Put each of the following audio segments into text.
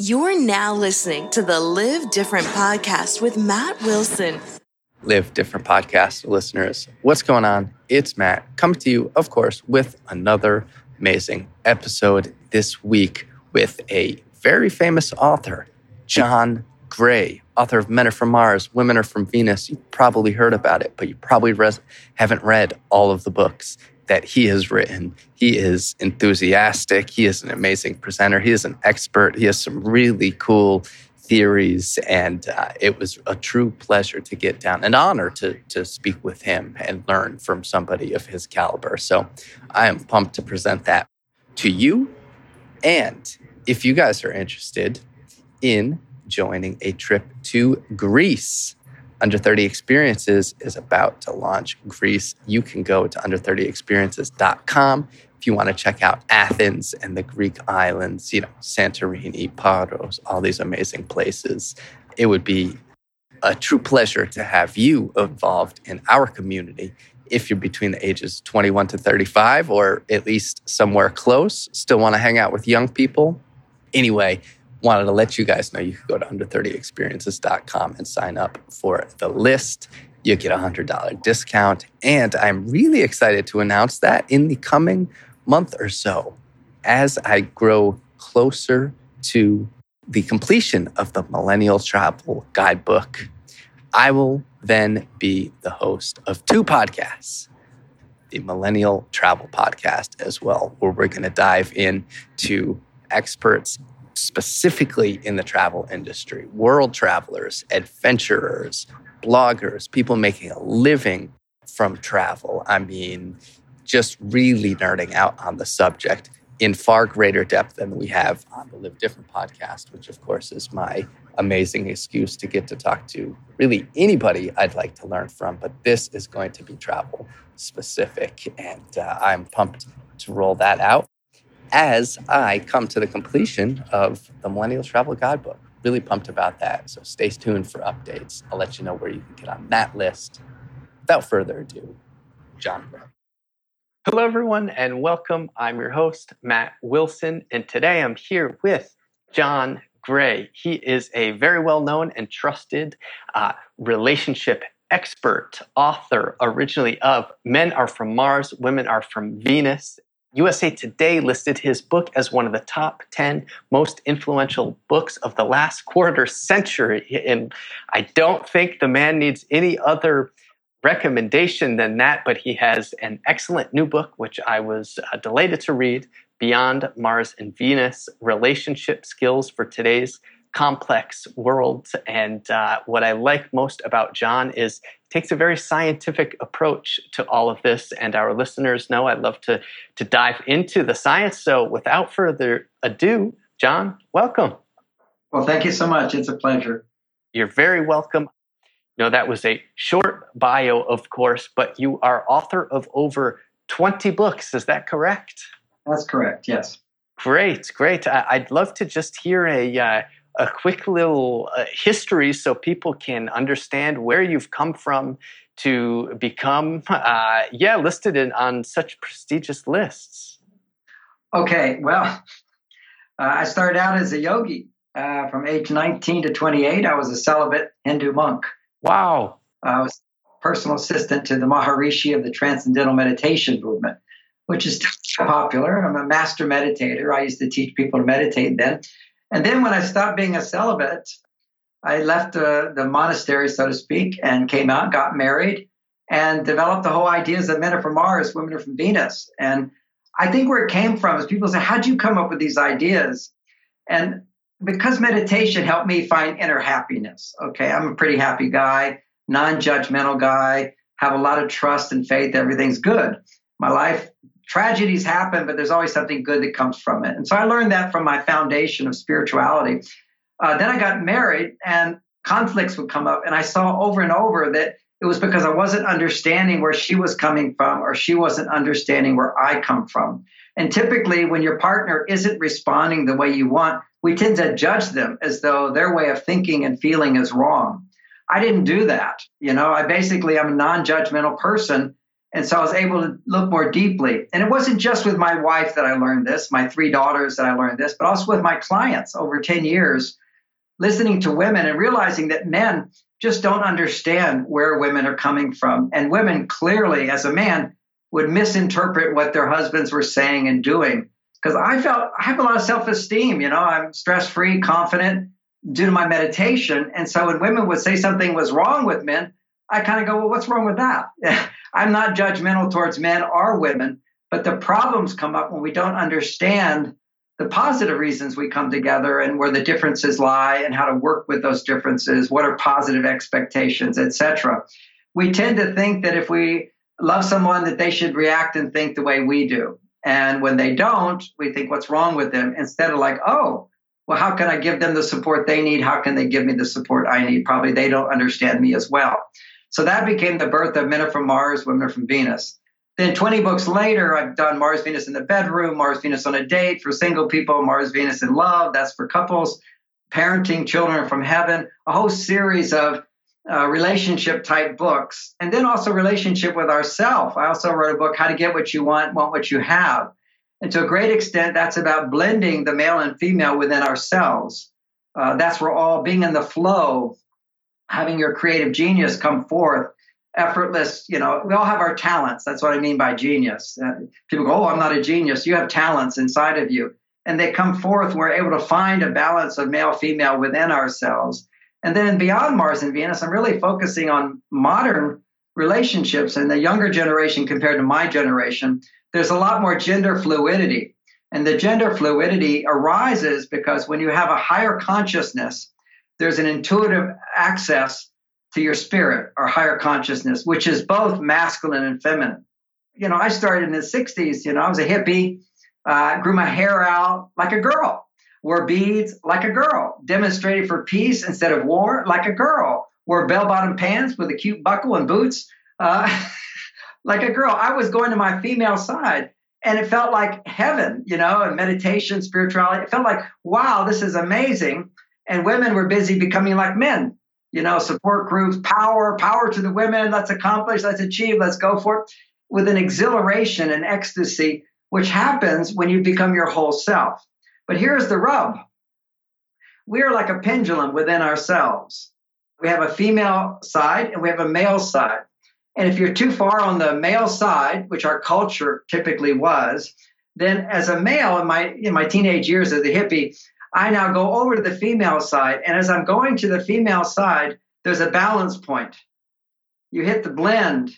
You're now listening to the Live Different podcast with Matt Wilson. Live Different podcast listeners, what's going on? It's Matt coming to you, of course, with another amazing episode this week with a very famous author, John Gray, author of Men Are From Mars, Women Are From Venus. You probably heard about it, but you probably res- haven't read all of the books that he has written. He is enthusiastic. He is an amazing presenter. He is an expert. He has some really cool theories. And uh, it was a true pleasure to get down, an honor to, to speak with him and learn from somebody of his caliber. So I am pumped to present that to you. And if you guys are interested in joining a trip to Greece, under 30 Experiences is about to launch Greece. You can go to under30experiences.com if you want to check out Athens and the Greek islands, you know, Santorini, Paros, all these amazing places. It would be a true pleasure to have you involved in our community if you're between the ages 21 to 35 or at least somewhere close, still want to hang out with young people. Anyway, wanted to let you guys know you could go to under30experiences.com and sign up for the list. You get a $100 discount. And I'm really excited to announce that in the coming month or so, as I grow closer to the completion of the Millennial Travel Guidebook, I will then be the host of two podcasts the Millennial Travel Podcast as well, where we're going to dive in to experts specifically in the travel industry world travelers, adventurers, bloggers, people making a living from travel. I mean, just really nerding out on the subject in far greater depth than we have on the Live Different podcast, which, of course, is my amazing excuse to get to talk to really anybody I'd like to learn from. But this is going to be travel specific, and uh, I'm pumped to roll that out as I come to the completion of the Millennial Travel Guidebook. Really pumped about that. So stay tuned for updates. I'll let you know where you can get on that list. Without further ado, John Gray. Hello, everyone, and welcome. I'm your host, Matt Wilson, and today I'm here with John Gray. He is a very well known and trusted uh, relationship expert, author originally of Men Are From Mars, Women Are From Venus, USA Today listed his book as one of the top 10 most influential books of the last quarter century. And I don't think the man needs any other recommendation than that, but he has an excellent new book, which I was uh, delighted to read Beyond Mars and Venus Relationship Skills for Today's complex worlds. And uh, what I like most about John is takes a very scientific approach to all of this. And our listeners know I love to to dive into the science. So without further ado, John, welcome. Well, thank you so much. It's a pleasure. You're very welcome. You know, that was a short bio, of course, but you are author of over 20 books. Is that correct? That's correct, yes. Great, great. I'd love to just hear a, uh, a quick little uh, history so people can understand where you've come from to become, uh, yeah, listed in, on such prestigious lists. Okay, well, uh, I started out as a yogi. Uh, from age 19 to 28, I was a celibate Hindu monk. Wow. I was personal assistant to the Maharishi of the Transcendental Meditation Movement, which is popular. I'm a master meditator. I used to teach people to meditate then. And then when I stopped being a celibate, I left the, the monastery, so to speak, and came out, got married, and developed the whole ideas that men are from Mars, women are from Venus. And I think where it came from is people say, How'd you come up with these ideas? And because meditation helped me find inner happiness. Okay, I'm a pretty happy guy, non judgmental guy, have a lot of trust and faith, everything's good. My life tragedies happen, but there's always something good that comes from it. And so I learned that from my foundation of spirituality. Uh, then I got married, and conflicts would come up, and I saw over and over that it was because I wasn't understanding where she was coming from, or she wasn't understanding where I come from. And typically, when your partner isn't responding the way you want, we tend to judge them as though their way of thinking and feeling is wrong. I didn't do that. You know, I basically, I'm a non judgmental person And so I was able to look more deeply. And it wasn't just with my wife that I learned this, my three daughters that I learned this, but also with my clients over 10 years, listening to women and realizing that men just don't understand where women are coming from. And women clearly, as a man, would misinterpret what their husbands were saying and doing. Because I felt I have a lot of self esteem, you know, I'm stress free, confident due to my meditation. And so when women would say something was wrong with men, I kind of go, well, what's wrong with that? I'm not judgmental towards men or women, but the problems come up when we don't understand the positive reasons we come together and where the differences lie and how to work with those differences, what are positive expectations, etc. We tend to think that if we love someone that they should react and think the way we do. And when they don't, we think what's wrong with them instead of like, oh, well, how can I give them the support they need? How can they give me the support I need? Probably they don't understand me as well. So that became the birth of Men Are From Mars, Women Are From Venus. Then 20 books later, I've done Mars, Venus in the Bedroom, Mars, Venus on a Date for single people, Mars, Venus in Love, that's for couples, Parenting Children from Heaven, a whole series of uh, relationship type books. And then also relationship with ourself. I also wrote a book, How to Get What You Want, Want What You Have. And to a great extent, that's about blending the male and female within ourselves. Uh, that's where all being in the flow, having your creative genius come forth, effortless. You know, we all have our talents. That's what I mean by genius. Uh, people go, Oh, I'm not a genius. You have talents inside of you. And they come forth. We're able to find a balance of male female within ourselves. And then beyond Mars and Venus, I'm really focusing on modern relationships and the younger generation compared to my generation there's a lot more gender fluidity. And the gender fluidity arises because when you have a higher consciousness, there's an intuitive access to your spirit or higher consciousness, which is both masculine and feminine. You know, I started in the 60s, you know, I was a hippie, uh, grew my hair out like a girl, wore beads like a girl, demonstrated for peace instead of war like a girl, wore bell bottom pants with a cute buckle and boots. Uh, like a girl. I was going to my female side and it felt like heaven, you know, and meditation, spirituality. It felt like, wow, this is amazing. And women were busy becoming like men, you know, support groups, power, power to the women. Let's accomplish, let's achieve, let's go for it with an exhilaration and ecstasy, which happens when you become your whole self. But here's the rub we are like a pendulum within ourselves. We have a female side and we have a male side. And if you're too far on the male side, which our culture typically was, then as a male in my in my teenage years as a hippie, I now go over to the female side. And as I'm going to the female side, there's a balance point. You hit the blend,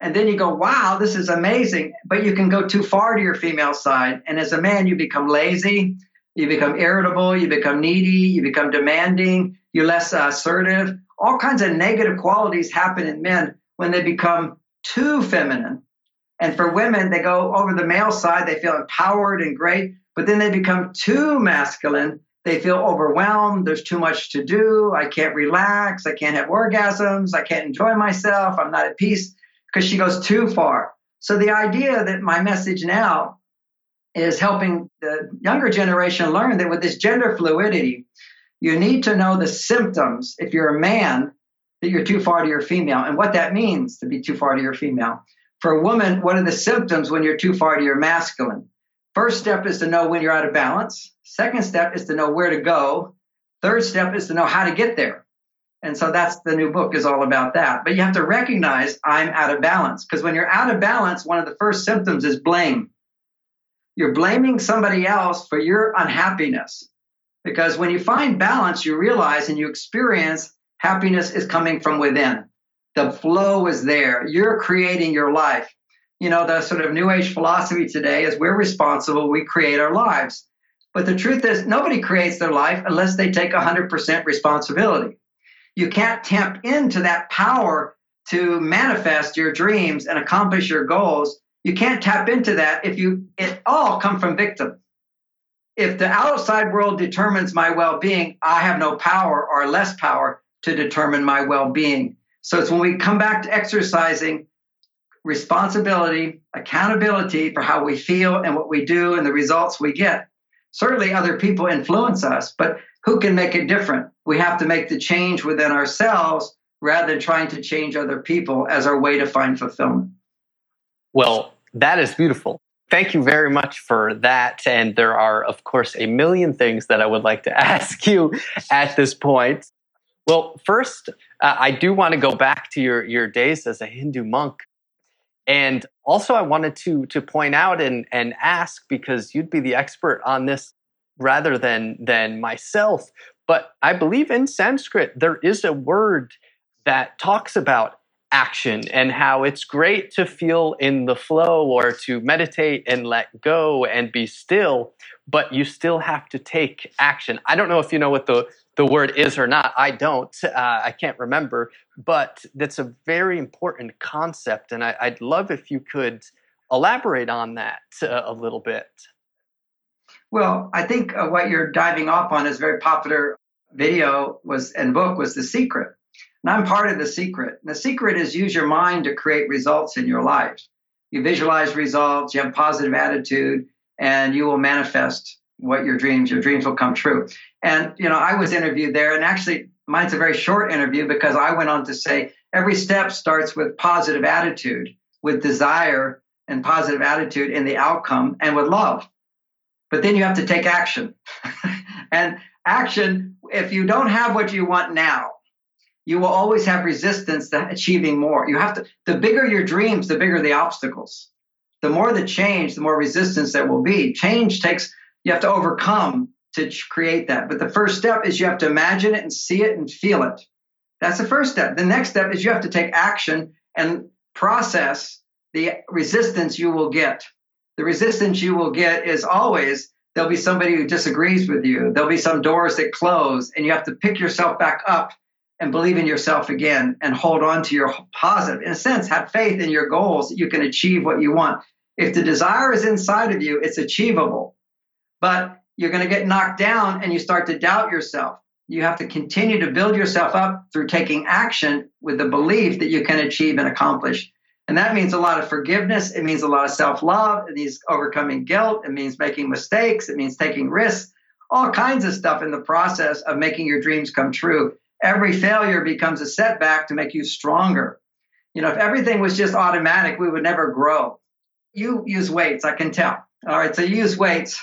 and then you go, wow, this is amazing. But you can go too far to your female side. And as a man, you become lazy, you become irritable, you become needy, you become demanding, you're less assertive. All kinds of negative qualities happen in men when they become too feminine. And for women, they go over the male side, they feel empowered and great, but then they become too masculine. They feel overwhelmed. There's too much to do. I can't relax. I can't have orgasms. I can't enjoy myself. I'm not at peace because she goes too far. So the idea that my message now is helping the younger generation learn that with this gender fluidity, you need to know the symptoms if you're a man that you're too far to your female and what that means to be too far to your female. For a woman, what are the symptoms when you're too far to your masculine? First step is to know when you're out of balance. Second step is to know where to go. Third step is to know how to get there. And so that's the new book is all about that. But you have to recognize I'm out of balance because when you're out of balance, one of the first symptoms is blame. You're blaming somebody else for your unhappiness. Because when you find balance, you realize and you experience Happiness is coming from within. The flow is there. You're creating your life. You know, the sort of new age philosophy today is we're responsible, we create our lives. But the truth is, nobody creates their life unless they take 100% responsibility. You can't tap into that power to manifest your dreams and accomplish your goals. You can't tap into that if you, it all come from victim. If the outside world determines my well being, I have no power or less power to determine my well being. So it's when we come back to exercising responsibility, accountability for how we feel and what we do and the results we get. Certainly, other people influence us, but who can make it different? We have to make the change within ourselves rather than trying to change other people as our way to find fulfillment. Well, that is beautiful. Thank you very much for that. And there are, of course, a million things that I would like to ask you at this point. Well, first, uh, I do want to go back to your, your days as a Hindu monk. And also, I wanted to, to point out and, and ask because you'd be the expert on this rather than, than myself. But I believe in Sanskrit, there is a word that talks about action and how it's great to feel in the flow or to meditate and let go and be still, but you still have to take action. I don't know if you know what the, the word is or not. I don't. Uh, I can't remember, but that's a very important concept. And I, would love if you could elaborate on that uh, a little bit. Well, I think uh, what you're diving off on is very popular video was and book was The Secret and I'm part of the secret. And the secret is use your mind to create results in your life. You visualize results, you have positive attitude, and you will manifest what your dreams, your dreams will come true. And, you know, I was interviewed there, and actually, mine's a very short interview because I went on to say every step starts with positive attitude, with desire and positive attitude in the outcome, and with love. But then you have to take action. and action, if you don't have what you want now, you will always have resistance to achieving more. You have to, the bigger your dreams, the bigger the obstacles. The more the change, the more resistance there will be. Change takes, you have to overcome to create that. But the first step is you have to imagine it and see it and feel it. That's the first step. The next step is you have to take action and process the resistance you will get. The resistance you will get is always there'll be somebody who disagrees with you. There'll be some doors that close, and you have to pick yourself back up and believe in yourself again and hold on to your positive. In a sense, have faith in your goals you can achieve what you want. If the desire is inside of you, it's achievable. But you're going to get knocked down and you start to doubt yourself. You have to continue to build yourself up through taking action with the belief that you can achieve and accomplish. And that means a lot of forgiveness. It means a lot of self love. It means overcoming guilt. It means making mistakes. It means taking risks, all kinds of stuff in the process of making your dreams come true every failure becomes a setback to make you stronger. You know, if everything was just automatic, we would never grow. You use weights, I can tell. All right, so you use weights.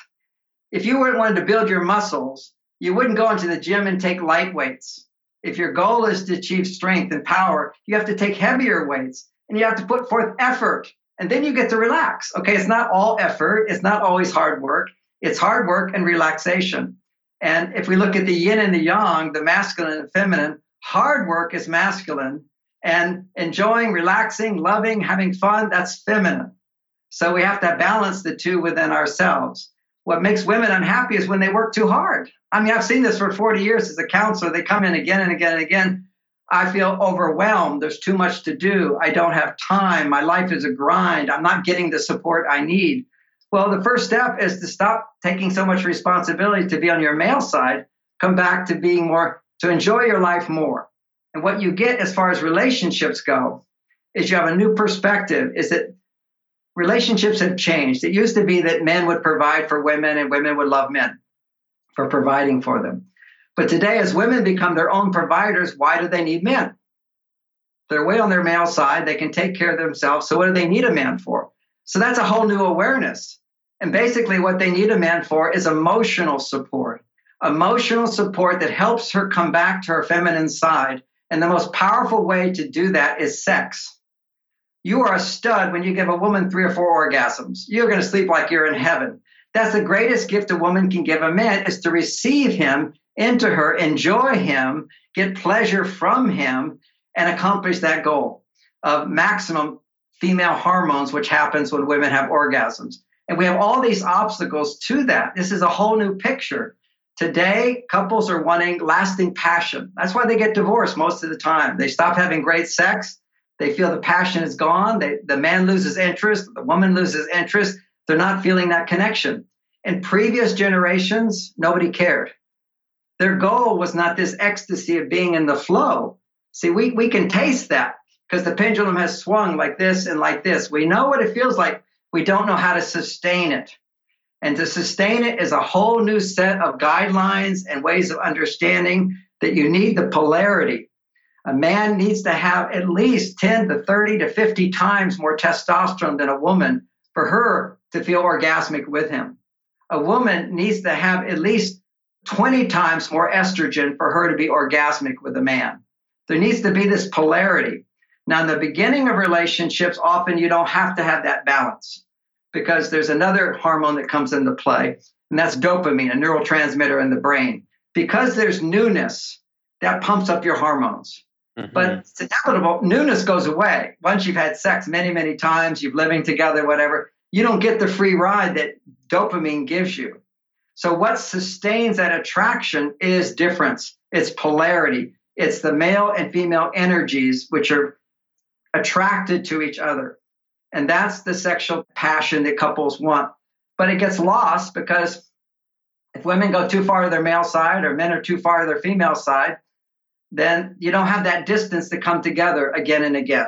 If you weren't wanted to build your muscles, you wouldn't go into the gym and take light weights. If your goal is to achieve strength and power, you have to take heavier weights and you have to put forth effort. And then you get to relax. Okay, it's not all effort, it's not always hard work. It's hard work and relaxation. And if we look at the yin and the yang, the masculine and feminine, hard work is masculine, and enjoying, relaxing, loving, having fun, that's feminine. So we have to balance the two within ourselves. What makes women unhappy is when they work too hard. I mean, I've seen this for 40 years as a counselor. They come in again and again and again. I feel overwhelmed. There's too much to do. I don't have time. My life is a grind. I'm not getting the support I need. Well, the first step is to stop taking so much responsibility to be on your male side, come back to being more, to enjoy your life more. And what you get as far as relationships go is you have a new perspective, is that relationships have changed. It used to be that men would provide for women and women would love men for providing for them. But today, as women become their own providers, why do they need men? They're way on their male side. They can take care of themselves. So, what do they need a man for? So that's a whole new awareness. And basically, what they need a man for is emotional support, emotional support that helps her come back to her feminine side. And the most powerful way to do that is sex. You are a stud when you give a woman three or four orgasms. You're going to sleep like you're in heaven. That's the greatest gift a woman can give a man is to receive him into her, enjoy him, get pleasure from him, and accomplish that goal of maximum female hormones, which happens when women have orgasms. And we have all these obstacles to that. This is a whole new picture. Today, couples are wanting lasting passion. That's why they get divorced most of the time. They stop having great sex. They feel the passion is gone. They, the man loses interest. The woman loses interest. They're not feeling that connection. In previous generations, nobody cared. Their goal was not this ecstasy of being in the flow. See, we, we can taste that because the pendulum has swung like this and like this. We know what it feels like. We don't know how to sustain it. And to sustain it is a whole new set of guidelines and ways of understanding that you need the polarity. A man needs to have at least 10 to 30 to 50 times more testosterone than a woman for her to feel orgasmic with him. A woman needs to have at least 20 times more estrogen for her to be orgasmic with a man. There needs to be this polarity. Now, in the beginning of relationships, often you don't have to have that balance because there's another hormone that comes into play, and that's dopamine, a neurotransmitter in the brain. Because there's newness, that pumps up your hormones. Mm-hmm. But it's inevitable. Newness goes away. Once you've had sex many, many times, you've living together, whatever, you don't get the free ride that dopamine gives you. So what sustains that attraction is difference. It's polarity. It's the male and female energies which are attracted to each other. And that's the sexual passion that couples want. But it gets lost because if women go too far to their male side or men are too far to their female side, then you don't have that distance to come together again and again.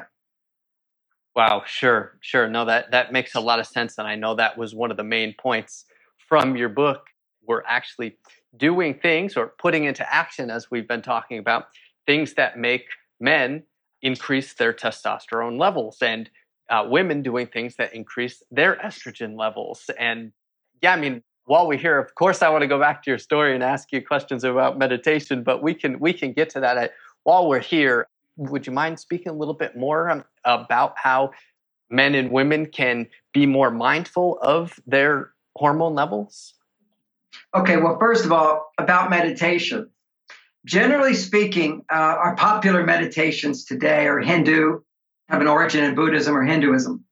Wow, sure, sure. No, that that makes a lot of sense, and I know that was one of the main points from your book. We're actually doing things or putting into action, as we've been talking about, things that make men increase their testosterone levels, and uh, women doing things that increase their estrogen levels. And yeah, I mean, while we're here, of course, I want to go back to your story and ask you questions about meditation, but we can we can get to that at, while we're here. Would you mind speaking a little bit more about how men and women can be more mindful of their hormone levels? Okay, well, first of all, about meditation. Generally speaking, uh, our popular meditations today are Hindu, have an origin in Buddhism or Hinduism.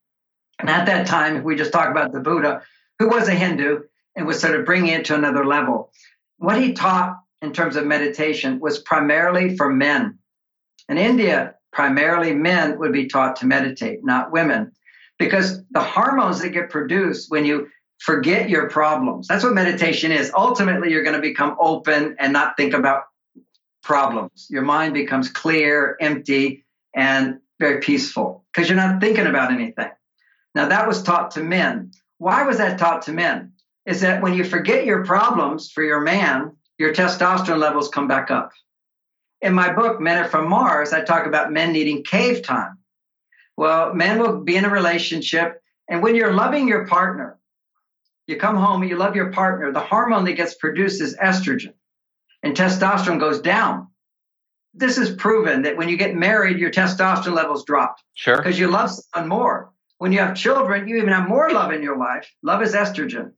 And at that time, if we just talk about the Buddha, who was a Hindu, and was sort of bringing it to another level. What he taught in terms of meditation was primarily for men. In India, primarily men would be taught to meditate, not women, because the hormones that get produced when you forget your problems, that's what meditation is. Ultimately, you're going to become open and not think about problems. Your mind becomes clear, empty, and very peaceful because you're not thinking about anything. Now, that was taught to men. Why was that taught to men? Is that when you forget your problems for your man, your testosterone levels come back up. In my book, Men Are From Mars, I talk about men needing cave time. Well, men will be in a relationship, and when you're loving your partner, you come home and you love your partner, the hormone that gets produced is estrogen, and testosterone goes down. This is proven that when you get married, your testosterone levels drop. Sure. Because you love someone more. When you have children, you even have more love in your life. Love is estrogen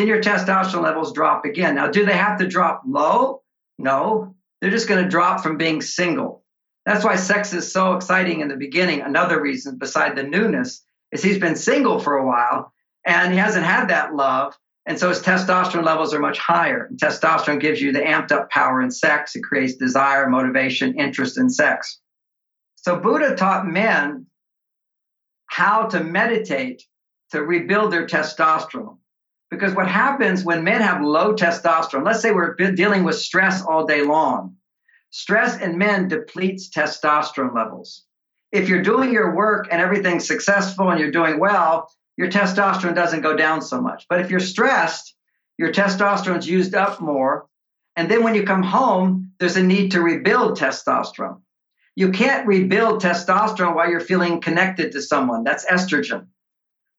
then your testosterone levels drop again. Now, do they have to drop low? No, they're just going to drop from being single. That's why sex is so exciting in the beginning. Another reason, beside the newness, is he's been single for a while and he hasn't had that love. And so his testosterone levels are much higher. And testosterone gives you the amped up power in sex. It creates desire, motivation, interest in sex. So Buddha taught men how to meditate to rebuild their testosterone. Because what happens when men have low testosterone, let's say we're dealing with stress all day long, stress in men depletes testosterone levels. If you're doing your work and everything's successful and you're doing well, your testosterone doesn't go down so much. But if you're stressed, your testosterone's used up more. And then when you come home, there's a need to rebuild testosterone. You can't rebuild testosterone while you're feeling connected to someone. That's estrogen.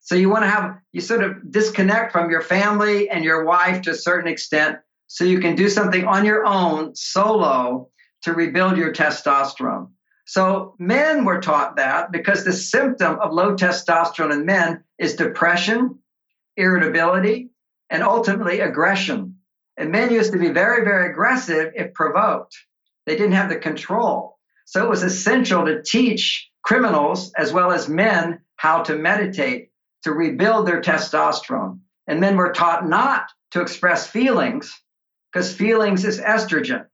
So you want to have, you sort of disconnect from your family and your wife to a certain extent so you can do something on your own solo to rebuild your testosterone. So men were taught that because the symptom of low testosterone in men is depression, irritability, and ultimately aggression. And men used to be very, very aggressive if provoked. They didn't have the control. So it was essential to teach criminals as well as men how to meditate to rebuild their testosterone. And men were taught not to express feelings because feelings is estrogen.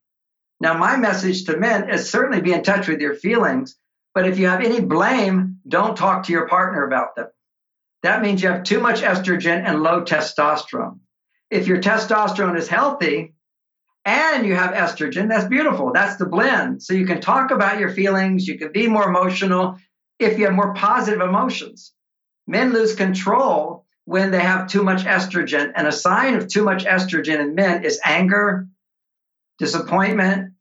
Now, my message to men is certainly be in touch with your feelings, but if you have any blame, don't talk to your partner about them. That means you have too much estrogen and low testosterone. If your testosterone is healthy and you have estrogen, that's beautiful. That's the blend. So you can talk about your feelings, you can be more emotional if you have more positive emotions. Men lose control when they have too much estrogen. And a sign of too much estrogen in men is anger, disappointment,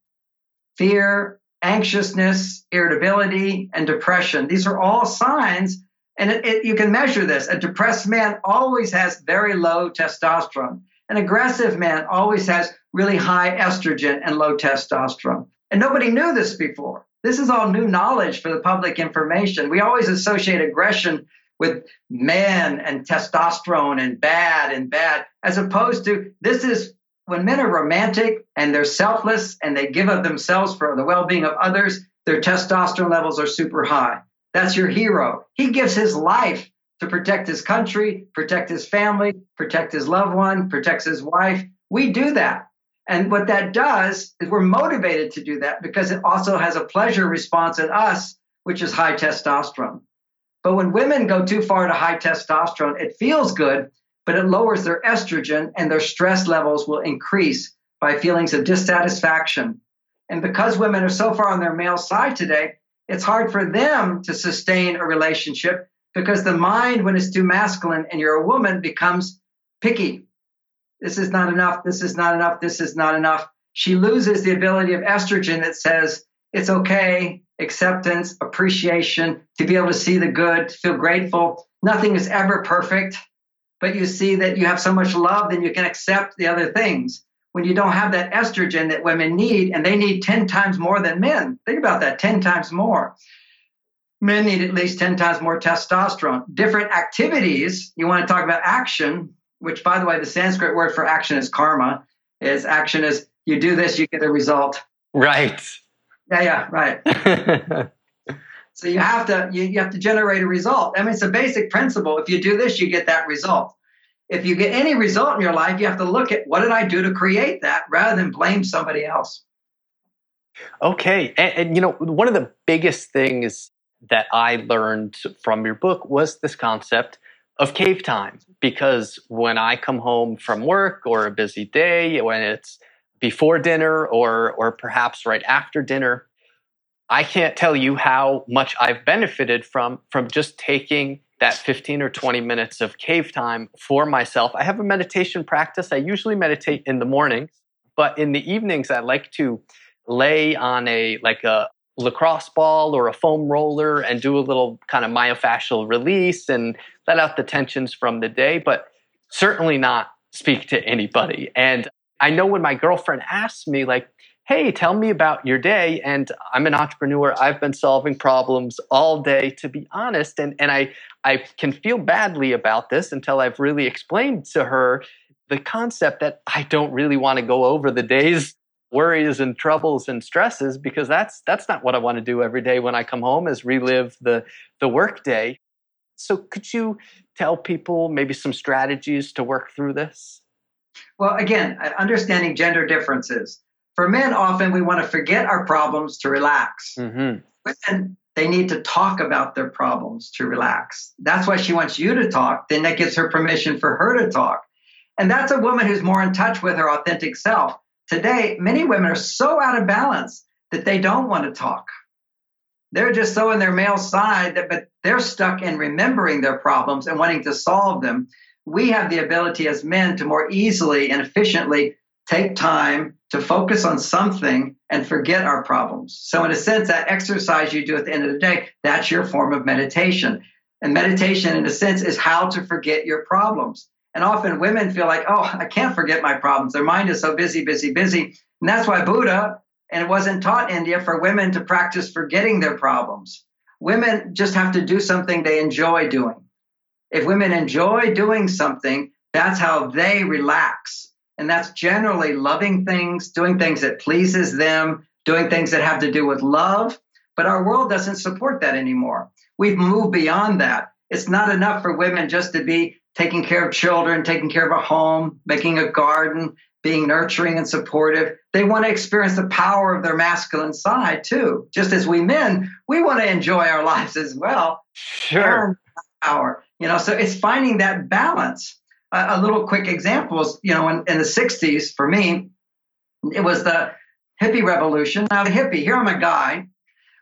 fear, anxiousness, irritability, and depression. These are all signs, and it, it, you can measure this. A depressed man always has very low testosterone. An aggressive man always has really high estrogen and low testosterone. And nobody knew this before. This is all new knowledge for the public information. We always associate aggression with men and testosterone and bad and bad, as opposed to this is when men are romantic and they're selfless and they give of themselves for the well being of others, their testosterone levels are super high. That's your hero. He gives his life to protect his country, protect his family, protect his loved one, protects his wife. We do that. And what that does is we're motivated to do that because it also has a pleasure response in us, which is high testosterone. But when women go too far to high testosterone, it feels good, but it lowers their estrogen and their stress levels will increase by feelings of dissatisfaction. And because women are so far on their male side today, it's hard for them to sustain a relationship because the mind, when it's too masculine and you're a woman, becomes picky. This is not enough. This is not enough. This is not enough. She loses the ability of estrogen that says, it's okay, acceptance, appreciation, to be able to see the good, to feel grateful. Nothing is ever perfect but you see that you have so much love, then you can accept the other things. When you don't have that estrogen that women need, and they need 10 times more than men. Think about that 10 times more. Men need at least 10 times more testosterone. Different activities, you want to talk about action, which, by the way, the Sanskrit word for action is karma, is action is you do this, you get a result. Right. Yeah, yeah, right. So you have to you, you have to generate a result. I mean, it's a basic principle. If you do this, you get that result. If you get any result in your life, you have to look at what did I do to create that rather than blame somebody else. Okay. And, and, you know, one of the biggest things that I learned from your book was this concept of cave time. Because when I come home from work or a busy day, when it's before dinner or or perhaps right after dinner, I can't tell you how much I've benefited from from just taking that 15 or 20 minutes of cave time for myself. I have a meditation practice. I usually meditate in the mornings, but in the evenings I like to lay on a like a lacrosse ball or a foam roller and do a little kind of myofascial release and let out the tensions from the day, but certainly not speak to anybody. And I know when my girlfriend asks me like hey, tell me about your day. And I'm an entrepreneur. I've been solving problems all day, to be honest. And, and I, I can feel badly about this until I've really explained to her the concept that I don't really want to go over the day's worries and troubles and stresses because that's that's not what I want to do every day when I come home is relive the the work day. So could you tell people maybe some strategies to work through this? Well, again, understanding gender differences for men, often we want to forget our problems to relax. Mm-hmm. But then they need to talk about their problems to relax. That's why she wants you to talk. Then that gives her permission for her to talk. And that's a woman who's more in touch with her authentic self. Today, many women are so out of balance that they don't want to talk. They're just so in their male side that, but they're stuck in remembering their problems and wanting to solve them. We have the ability as men to more easily and efficiently take time to focus on something and forget our problems. So, in a sense, that exercise you do at the end of the day, that's your form of meditation. And meditation, in a sense, is how to forget your problems. And often women feel like, oh, I can't forget my problems. Their mind is so busy, busy, busy. And that's why Buddha, and it wasn't taught in India for women to practice forgetting their problems. Women just have to do something they enjoy doing. If women enjoy doing something, that's how they relax and that's generally loving things, doing things that pleases them, doing things that have to do with love. But our world doesn't support that anymore. We've moved beyond that. It's not enough for women just to be taking care of children, taking care of a home, making a garden, being nurturing and supportive. They want to experience the power of their masculine side too. Just as we men, we want to enjoy our lives as well. Sure. Power. You know, so it's finding that balance a, little quick examples, you know, in, in, the 60s for me, it was the hippie revolution. Now, the hippie, here I'm a guy.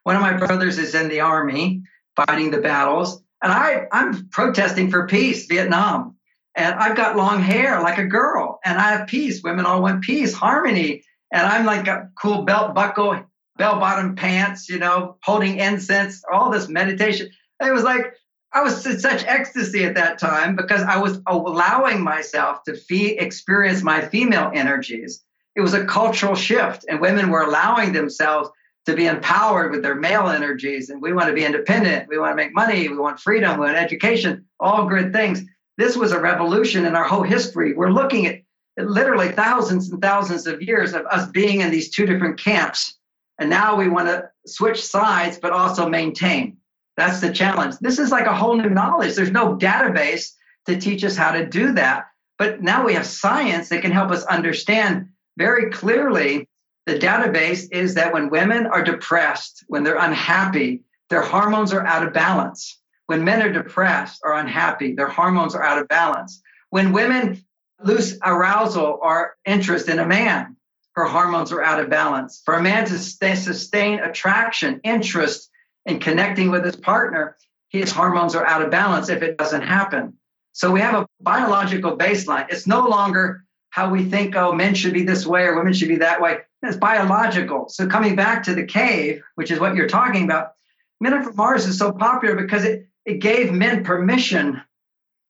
One of my brothers is in the army fighting the battles, and I, I'm protesting for peace, Vietnam. And I've got long hair like a girl, and I have peace. Women all want peace, harmony. And I'm like a cool belt buckle bell bottom pants, you know, holding incense, all this meditation. It was like I was in such ecstasy at that time because I was allowing myself to experience my female energies. It was a cultural shift, and women were allowing themselves to be empowered with their male energies. And we want to be independent. We want to make money. We want freedom. We want education. All good things. This was a revolution in our whole history. We're looking at literally thousands and thousands of years of us being in these two different camps. And now we want to switch sides, but also maintain. That's the challenge. This is like a whole new knowledge. There's no database to teach us how to do that. But now we have science that can help us understand very clearly. The database is that when women are depressed, when they're unhappy, their hormones are out of balance. When men are depressed or unhappy, their hormones are out of balance. When women lose arousal or interest in a man, her hormones are out of balance. For a man to stay, sustain attraction, interest, and connecting with his partner, his hormones are out of balance if it doesn't happen. So we have a biological baseline. It's no longer how we think, oh, men should be this way or women should be that way. It's biological. So coming back to the cave, which is what you're talking about, Men from Mars is so popular because it, it gave men permission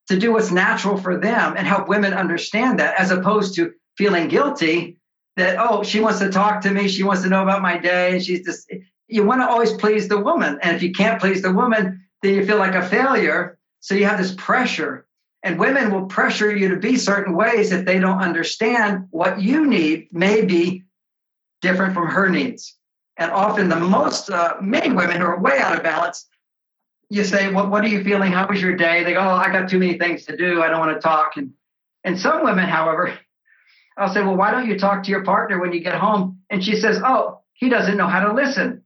to do what's natural for them and help women understand that as opposed to feeling guilty that, oh, she wants to talk to me, she wants to know about my day, and she's just you want to always please the woman. And if you can't please the woman, then you feel like a failure. So you have this pressure. And women will pressure you to be certain ways if they don't understand what you need may be different from her needs. And often the most, uh, many women who are way out of balance, you say, what, what are you feeling? How was your day? They go, oh, I got too many things to do. I don't want to talk. And, and some women, however, I'll say, well, why don't you talk to your partner when you get home? And she says, oh, he doesn't know how to listen.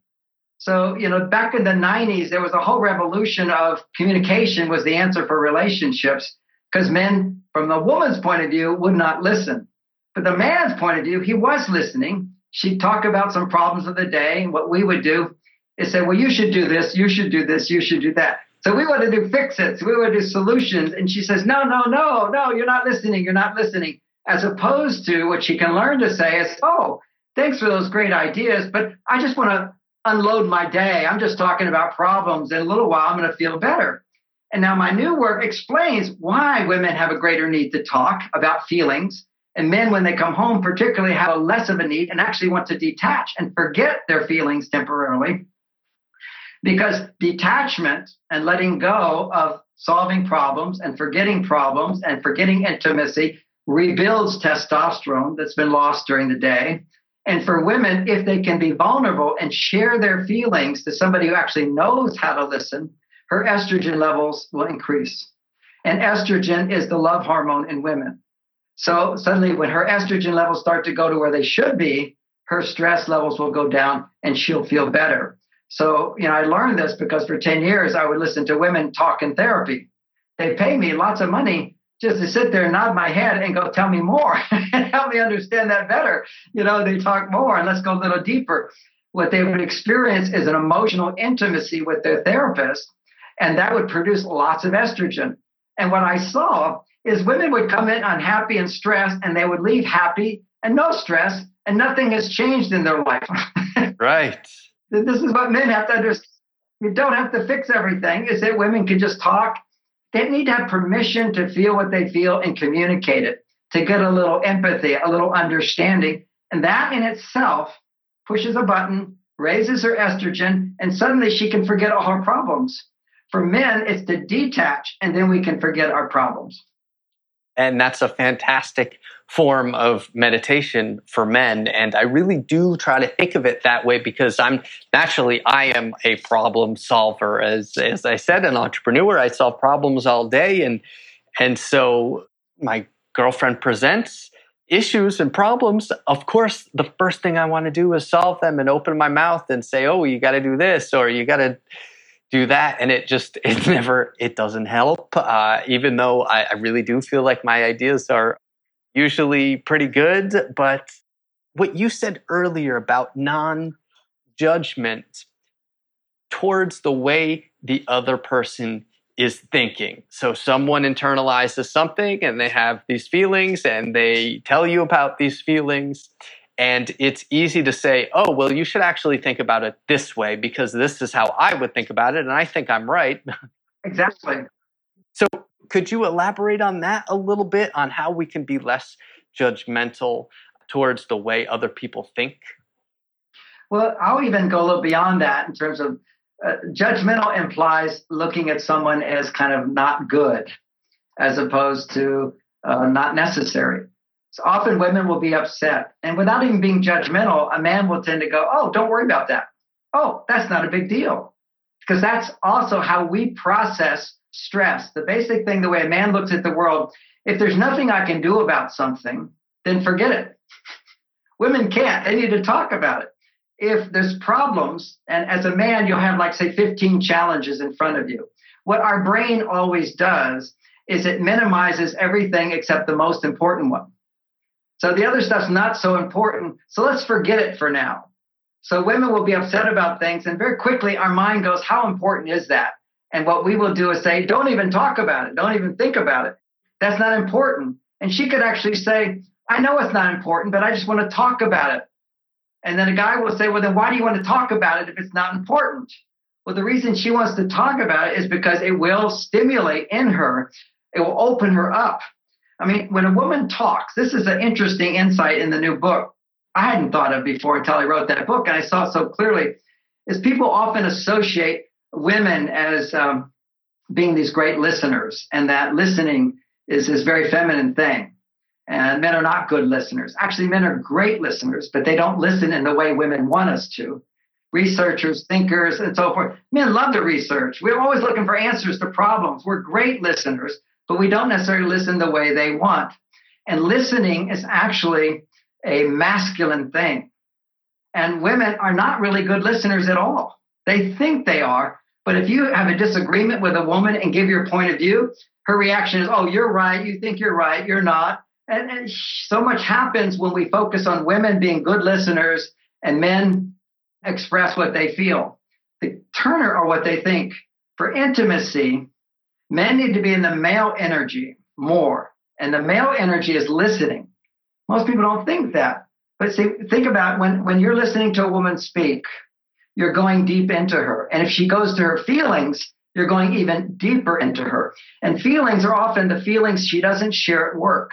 So, you know, back in the 90s, there was a whole revolution of communication was the answer for relationships because men, from the woman's point of view, would not listen. But the man's point of view, he was listening. She'd talk about some problems of the day. And what we would do is say, well, you should do this, you should do this, you should do that. So we want to do fix it. So we want to do solutions. And she says, no, no, no, no, you're not listening. You're not listening. As opposed to what she can learn to say is, oh, thanks for those great ideas, but I just want to unload my day. I'm just talking about problems. In a little while, I'm going to feel better. And now my new work explains why women have a greater need to talk about feelings. And men, when they come home, particularly have a less of a need and actually want to detach and forget their feelings temporarily. Because detachment and letting go of solving problems and forgetting problems and forgetting intimacy rebuilds testosterone that's been lost during the day and for women, if they can be vulnerable and share their feelings to somebody who actually knows how to listen, her estrogen levels will increase. And estrogen is the love hormone in women. So suddenly, when her estrogen levels start to go to where they should be, her stress levels will go down and she'll feel better. So, you know, I learned this because for 10 years I would listen to women talk in therapy. They pay me lots of money just to sit there and nod my head and go, tell me more and help me understand that better. You know, they talk more and let's go a little deeper. What they would experience is an emotional intimacy with their therapist, and that would produce lots of estrogen. And what I saw is women would come in unhappy and stressed, and they would leave happy and no stress, and nothing has changed in their life. right. This is what men have to understand. You don't have to fix everything. Is that women can just talk they need to have permission to feel what they feel and communicate it, to get a little empathy, a little understanding. And that in itself pushes a button, raises her estrogen, and suddenly she can forget all her problems. For men, it's to detach, and then we can forget our problems. And that's a fantastic form of meditation for men. And I really do try to think of it that way because I'm naturally, I am a problem solver. As, as I said, an entrepreneur, I solve problems all day. And, and so my girlfriend presents issues and problems. Of course, the first thing I want to do is solve them and open my mouth and say, oh, you got to do this or you got to do that and it just it never it doesn't help uh, even though I, I really do feel like my ideas are usually pretty good but what you said earlier about non-judgment towards the way the other person is thinking. So someone internalizes something and they have these feelings and they tell you about these feelings And it's easy to say, oh, well, you should actually think about it this way because this is how I would think about it. And I think I'm right. Exactly. So, could you elaborate on that a little bit on how we can be less judgmental towards the way other people think? Well, I'll even go a little beyond that in terms of uh, judgmental implies looking at someone as kind of not good as opposed to uh, not necessary. Often women will be upset, and without even being judgmental, a man will tend to go, Oh, don't worry about that. Oh, that's not a big deal. Because that's also how we process stress. The basic thing, the way a man looks at the world, if there's nothing I can do about something, then forget it. Women can't. They need to talk about it. If there's problems, and as a man, you'll have like, say, 15 challenges in front of you. What our brain always does is it minimizes everything except the most important one. So the other stuff's not so important. So let's forget it for now. So women will be upset about things, and very quickly our mind goes, How important is that? And what we will do is say, Don't even talk about it. Don't even think about it. That's not important. And she could actually say, I know it's not important, but I just want to talk about it. And then a guy will say, Well, then why do you want to talk about it if it's not important? Well, the reason she wants to talk about it is because it will stimulate in her it will open her up. I mean, when a woman talks, this is an interesting insight in the new book I hadn't thought of before until I wrote that book, and I saw it so clearly. Is people often associate women as um, being these great listeners, and that listening is this very feminine thing. And men are not good listeners. Actually, men are great listeners, but they don't listen in the way women want us to. Researchers, thinkers, and so forth. Men love to research. We're always looking for answers to problems. We're great listeners, but we don't necessarily listen the way they want. And listening is actually a masculine thing. And women are not really good listeners at all. They think they are, but if you have a disagreement with a woman and give your point of view, her reaction is, oh, you're right. You think you're right. You're not. And, and so much happens when we focus on women being good listeners and men express what they feel. The Turner or what they think. For intimacy, Men need to be in the male energy more. And the male energy is listening. Most people don't think that. But see, think about when, when you're listening to a woman speak, you're going deep into her. And if she goes to her feelings, you're going even deeper into her. And feelings are often the feelings she doesn't share at work.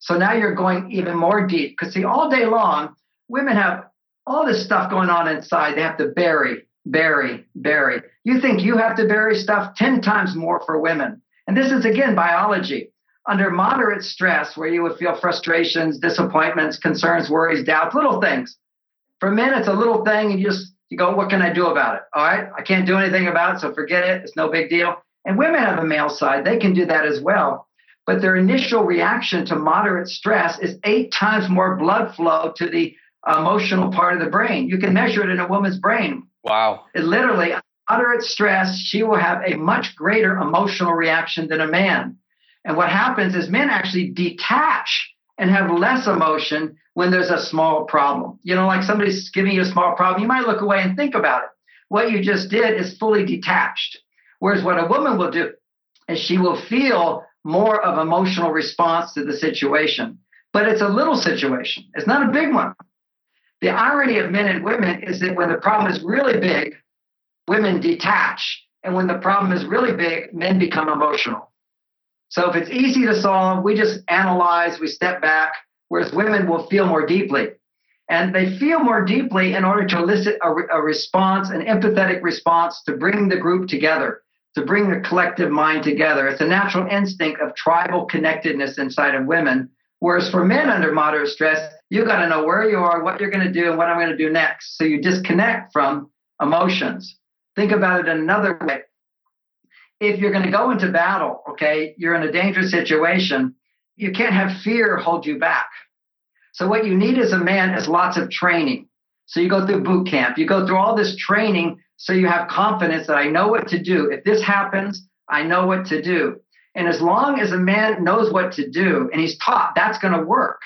So now you're going even more deep. Because see, all day long, women have all this stuff going on inside they have to bury bury, bury. You think you have to bury stuff 10 times more for women. And this is again biology. Under moderate stress, where you would feel frustrations, disappointments, concerns, worries, doubts, little things. For men, it's a little thing, and you just you go, what can I do about it? All right, I can't do anything about it, so forget it. It's no big deal. And women have a male side; they can do that as well. But their initial reaction to moderate stress is eight times more blood flow to the emotional part of the brain. You can measure it in a woman's brain. Wow. It literally, moderate stress, she will have a much greater emotional reaction than a man. And what happens is men actually detach and have less emotion when there's a small problem. You know, like somebody's giving you a small problem, you might look away and think about it. What you just did is fully detached. Whereas what a woman will do is she will feel more of emotional response to the situation. But it's a little situation. It's not a big one. The irony of men and women is that when the problem is really big, women detach. And when the problem is really big, men become emotional. So if it's easy to solve, we just analyze, we step back, whereas women will feel more deeply. And they feel more deeply in order to elicit a, a response, an empathetic response to bring the group together, to bring the collective mind together. It's a natural instinct of tribal connectedness inside of women. Whereas for men under moderate stress, you've got to know where you are, what you're going to do, and what I'm going to do next. So you disconnect from emotions. Think about it another way. If you're going to go into battle, okay, you're in a dangerous situation, you can't have fear hold you back. So what you need as a man is lots of training. So you go through boot camp, you go through all this training so you have confidence that I know what to do. If this happens, I know what to do. And as long as a man knows what to do and he's taught that's going to work,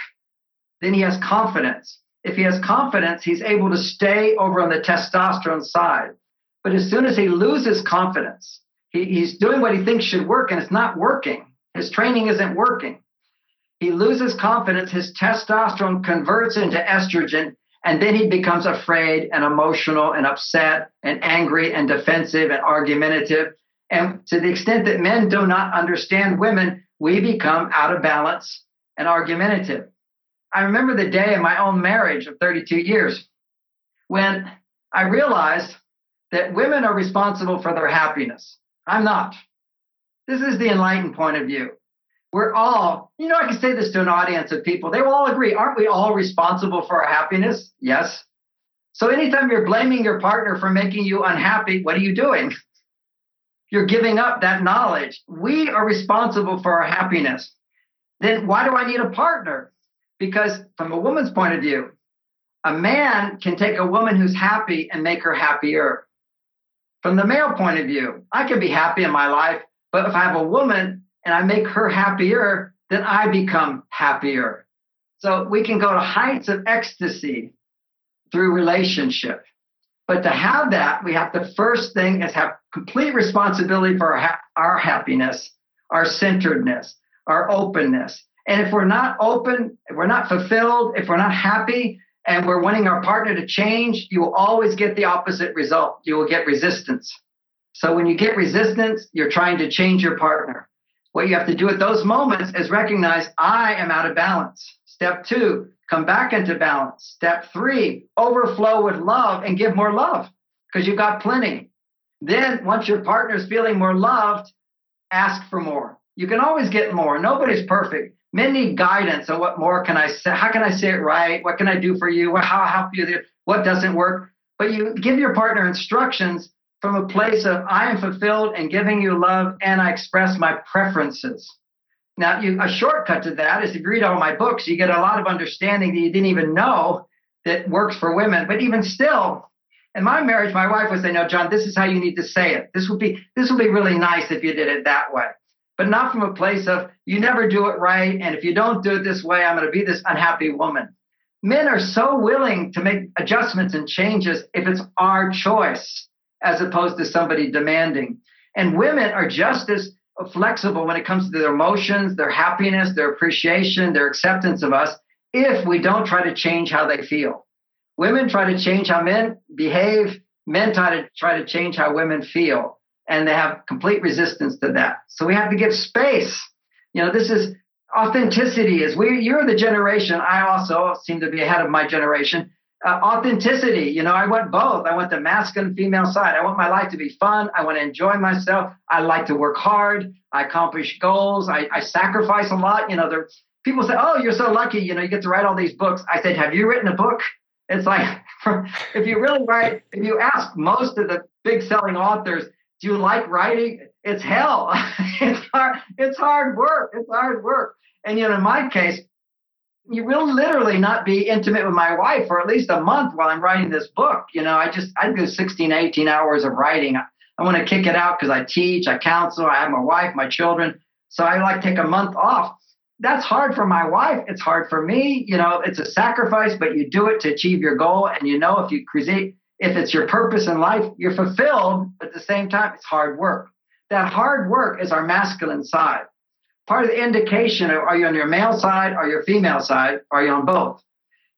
then he has confidence. If he has confidence, he's able to stay over on the testosterone side. But as soon as he loses confidence, he, he's doing what he thinks should work and it's not working. His training isn't working. he loses confidence, his testosterone converts into estrogen, and then he becomes afraid and emotional and upset and angry and defensive and argumentative. And to the extent that men do not understand women, we become out of balance and argumentative. I remember the day in my own marriage of 32 years when I realized that women are responsible for their happiness. I'm not. This is the enlightened point of view. We're all, you know, I can say this to an audience of people. They will all agree. Aren't we all responsible for our happiness? Yes. So anytime you're blaming your partner for making you unhappy, what are you doing? You're giving up that knowledge. We are responsible for our happiness. Then why do I need a partner? Because from a woman's point of view, a man can take a woman who's happy and make her happier. From the male point of view, I can be happy in my life, but if I have a woman and I make her happier, then I become happier. So we can go to heights of ecstasy through relationship. But to have that, we have to first thing is have complete responsibility for our, ha- our happiness, our centeredness, our openness. And if we're not open, if we're not fulfilled, if we're not happy, and we're wanting our partner to change, you will always get the opposite result. You will get resistance. So when you get resistance, you're trying to change your partner. What you have to do at those moments is recognize I am out of balance. Step two, come back into balance. Step three, overflow with love and give more love because you've got plenty. Then once your partner is feeling more loved, ask for more. You can always get more. Nobody's perfect men need guidance on what more can I say? How can I say it right? What can I do for you? How help you? What doesn't work? But you give your partner instructions from a place of I am fulfilled and giving you love and I express my preferences. Now, you, a shortcut to that is if you read all my books, you get a lot of understanding that you didn't even know that works for women. But even still, in my marriage, my wife would say, "No, John, this is how you need to say it. This would be this would be really nice if you did it that way." but not from a place of you never do it right. And if you don't do it this way, I'm going to be this unhappy woman. Men are so willing to make adjustments and changes if it's our choice as opposed to somebody demanding. And women are just as flexible when it comes to their emotions, their happiness, their appreciation, their acceptance of us if we don't try to change how they feel. Women try to change how men behave, men try to try to change how women feel and they have complete resistance to that. So we have to give space. You know, this is authenticity is we you're the generation i also seem to be ahead of my generation uh, authenticity you know i want both i want the masculine female side i want my life to be fun i want to enjoy myself i like to work hard i accomplish goals i, I sacrifice a lot you know there people say oh you're so lucky you know you get to write all these books i said have you written a book it's like if you really write if you ask most of the big selling authors do you like writing? It's hell. it's hard. It's hard work. It's hard work. And you know, in my case, you will literally not be intimate with my wife for at least a month while I'm writing this book. You know, I just I do 16, 18 hours of writing. I, I want to kick it out because I teach, I counsel, I have my wife, my children. So I like take a month off. That's hard for my wife. It's hard for me. You know, it's a sacrifice, but you do it to achieve your goal. And you know, if you create if it's your purpose in life, you're fulfilled. But at the same time, it's hard work. That hard work is our masculine side. Part of the indication of are you on your male side or your female side? Are you on both?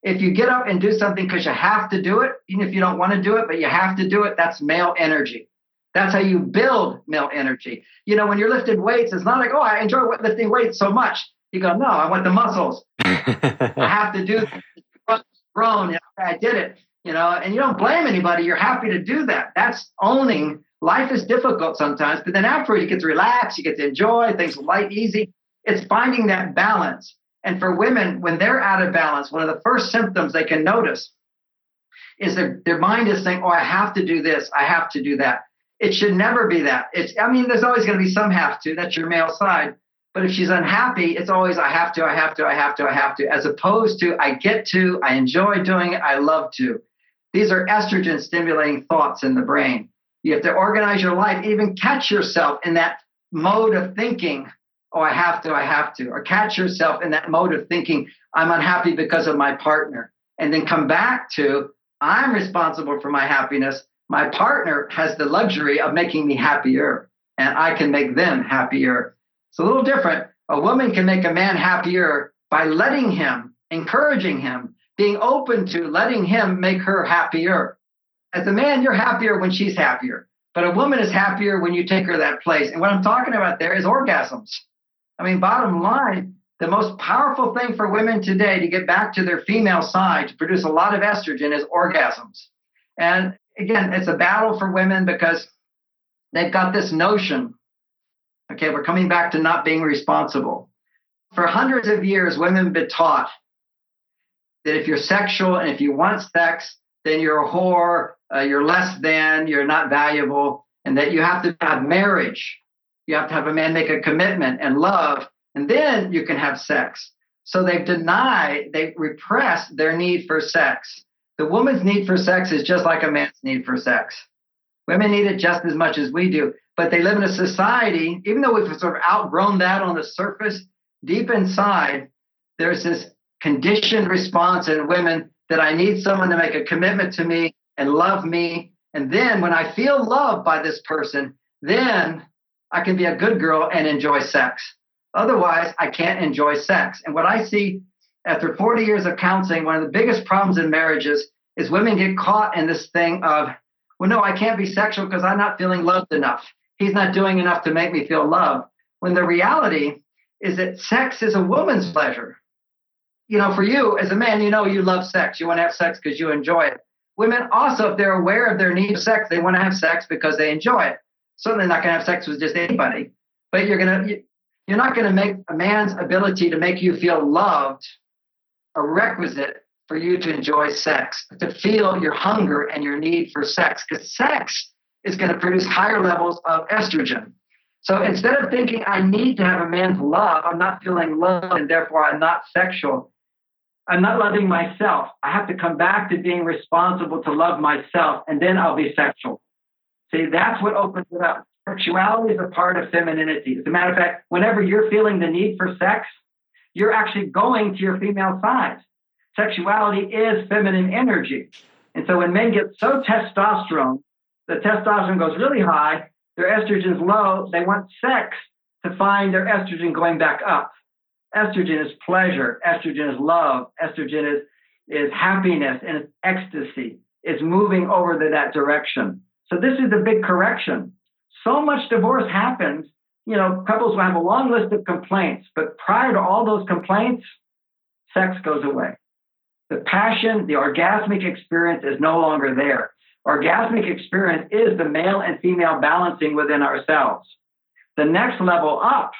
If you get up and do something because you have to do it, even if you don't want to do it, but you have to do it, that's male energy. That's how you build male energy. You know, when you're lifting weights, it's not like, oh, I enjoy lifting weights so much. You go, no, I want the muscles. I have to do grown. I did it you know, and you don't blame anybody. You're happy to do that. That's owning. Life is difficult sometimes, but then afterward, you get to relax, you get to enjoy things light, easy. It's finding that balance. And for women, when they're out of balance, one of the first symptoms they can notice is their, their mind is saying, Oh, I have to do this, I have to do that. It should never be that. It's, I mean, there's always going to be some have to. That's your male side. But if she's unhappy, it's always I have to, I have to, I have to, I have to, as opposed to I get to, I enjoy doing it, I love to. These are estrogen stimulating thoughts in the brain. You have to organize your life, even catch yourself in that mode of thinking, oh, I have to, I have to, or catch yourself in that mode of thinking, I'm unhappy because of my partner. And then come back to, I'm responsible for my happiness. My partner has the luxury of making me happier, and I can make them happier. It's a little different. A woman can make a man happier by letting him, encouraging him, being open to letting him make her happier. As a man, you're happier when she's happier. But a woman is happier when you take her to that place. And what I'm talking about there is orgasms. I mean, bottom line, the most powerful thing for women today to get back to their female side, to produce a lot of estrogen, is orgasms. And again, it's a battle for women because they've got this notion okay, we're coming back to not being responsible. For hundreds of years, women have been taught that if you're sexual and if you want sex, then you're a whore, uh, you're less than, you're not valuable, and that you have to have marriage. You have to have a man make a commitment and love, and then you can have sex. So they've denied, they repress their need for sex. The woman's need for sex is just like a man's need for sex. Women need it just as much as we do, but they live in a society, even though we've sort of outgrown that on the surface, deep inside, there's this conditioned response in women that I need someone to make a commitment to me and love me. And then when I feel loved by this person, then I can be a good girl and enjoy sex. Otherwise, I can't enjoy sex. And what I see after 40 years of counseling, one of the biggest problems in marriages is women get caught in this thing of, well, no, I can't be sexual because I'm not feeling loved enough. He's not doing enough to make me feel loved. When the reality is that sex is a woman's pleasure you know, for you as a man, you know you love sex. You want to have sex because you enjoy it. Women also, if they're aware of their need for sex, they want to have sex because they enjoy it. Certainly not going to have sex with just anybody, but you're going to you're not going to make a man's ability to make you feel loved a requisite for you to enjoy sex, to feel your hunger and your need for sex, because sex is going to produce higher levels of estrogen. So instead of thinking I need to have a man's love, I'm not feeling love and therefore I'm not sexual. I'm not loving myself. I have to come back to being responsible to love myself, and then I'll be sexual. See, that's what opens it up. Sexuality is a part of femininity. As a matter of fact, whenever you're feeling the need for sex, you're actually going to your female side. Sexuality is feminine energy. And so when men get so testosterone, the testosterone goes really high, their estrogen's low, they want sex to find their estrogen going back up. Estrogen is pleasure. Estrogen is love. Estrogen is, is happiness and ecstasy. It's moving over to that direction. So this is the big correction. So much divorce happens. You know, couples will have a long list of complaints, but prior to all those complaints, sex goes away. The passion, the orgasmic experience is no longer there. Orgasmic experience is the male and female balancing within ourselves. The next level up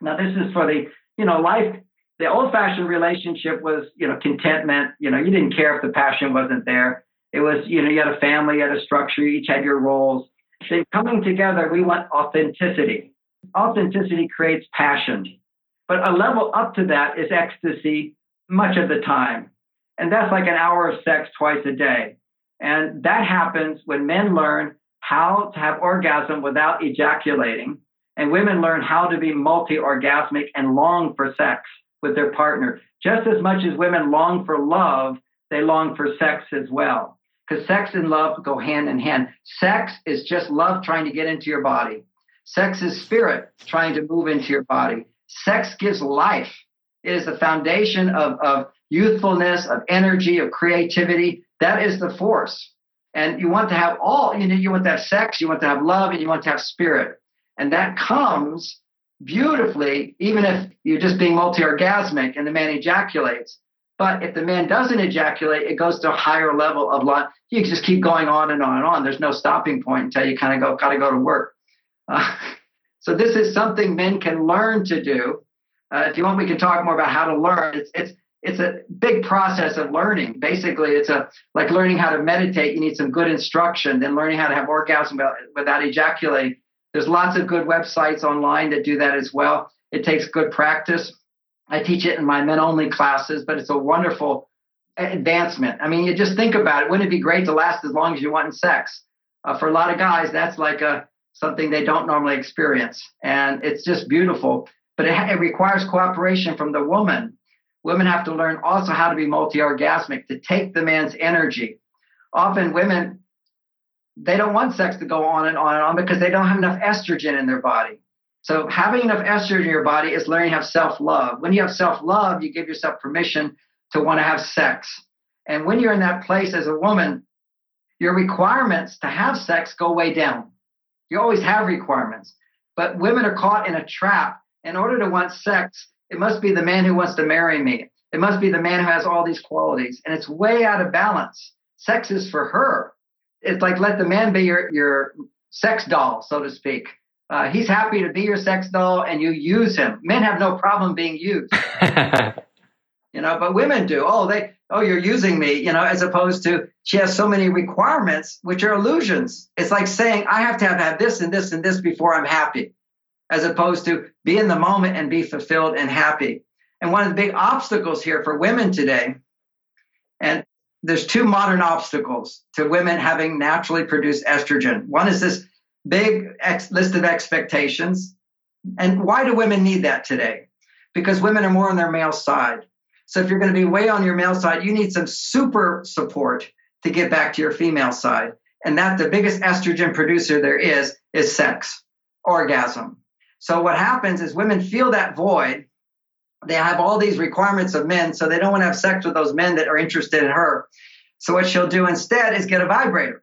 now, this is for the, you know, life. The old fashioned relationship was, you know, contentment. You know, you didn't care if the passion wasn't there. It was, you know, you had a family, you had a structure, you each had your roles. So coming together, we want authenticity. Authenticity creates passion. But a level up to that is ecstasy much of the time. And that's like an hour of sex twice a day. And that happens when men learn how to have orgasm without ejaculating and women learn how to be multi orgasmic and long for sex with their partner. Just as much as women long for love, they long for sex as well. Because sex and love go hand in hand. Sex is just love trying to get into your body. Sex is spirit trying to move into your body. Sex gives life. It is the foundation of, of youthfulness, of energy, of creativity. That is the force. And you want to have all, you know, you want to have sex, you want to have love, and you want to have spirit. And that comes beautifully, even if you're just being multi orgasmic and the man ejaculates. But if the man doesn't ejaculate, it goes to a higher level of life. You just keep going on and on and on. There's no stopping point until you kind of go, got to go to work. Uh, so this is something men can learn to do. Uh, if you want, we can talk more about how to learn. It's it's it's a big process of learning. Basically, it's a like learning how to meditate. You need some good instruction. Then learning how to have orgasm without, without ejaculating there's lots of good websites online that do that as well. It takes good practice. I teach it in my men only classes, but it's a wonderful advancement. I mean, you just think about it. Wouldn't it be great to last as long as you want in sex? Uh, for a lot of guys, that's like a something they don't normally experience, and it's just beautiful. But it, it requires cooperation from the woman. Women have to learn also how to be multi-orgasmic to take the man's energy. Often, women they don't want sex to go on and on and on because they don't have enough estrogen in their body. So having enough estrogen in your body is learning to have self-love. When you have self-love, you give yourself permission to want to have sex. And when you're in that place as a woman, your requirements to have sex go way down. You always have requirements. But women are caught in a trap. In order to want sex, it must be the man who wants to marry me. It must be the man who has all these qualities. And it's way out of balance. Sex is for her. It's like let the man be your, your sex doll, so to speak. Uh, he's happy to be your sex doll and you use him. Men have no problem being used. you know, but women do. Oh, they, oh, you're using me, you know, as opposed to she has so many requirements, which are illusions. It's like saying, I have to have, have this and this and this before I'm happy, as opposed to be in the moment and be fulfilled and happy. And one of the big obstacles here for women today, and there's two modern obstacles to women having naturally produced estrogen. One is this big ex- list of expectations. And why do women need that today? Because women are more on their male side. So if you're going to be way on your male side, you need some super support to get back to your female side. And that the biggest estrogen producer there is is sex, orgasm. So what happens is women feel that void they have all these requirements of men, so they don't want to have sex with those men that are interested in her. So what she'll do instead is get a vibrator.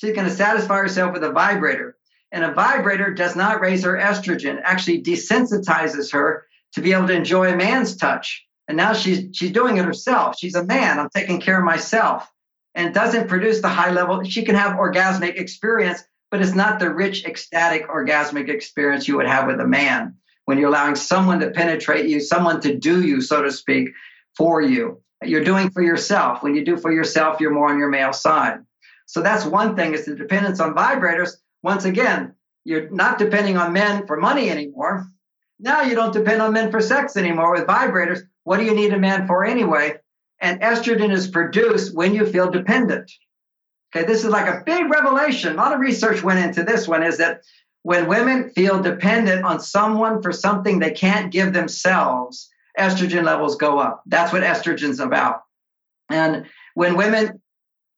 She's going to satisfy herself with a vibrator. And a vibrator does not raise her estrogen, actually desensitizes her to be able to enjoy a man's touch. And now she's she's doing it herself. She's a man. I'm taking care of myself. And doesn't produce the high level. She can have orgasmic experience, but it's not the rich, ecstatic orgasmic experience you would have with a man when you're allowing someone to penetrate you, someone to do you, so to speak, for you. You're doing for yourself. When you do for yourself, you're more on your male side. So that's one thing is the dependence on vibrators. Once again, you're not depending on men for money anymore. Now you don't depend on men for sex anymore with vibrators. What do you need a man for anyway? And estrogen is produced when you feel dependent. Okay, this is like a big revelation. A lot of research went into this one is that when women feel dependent on someone for something they can't give themselves, estrogen levels go up. That's what estrogen's about. And when women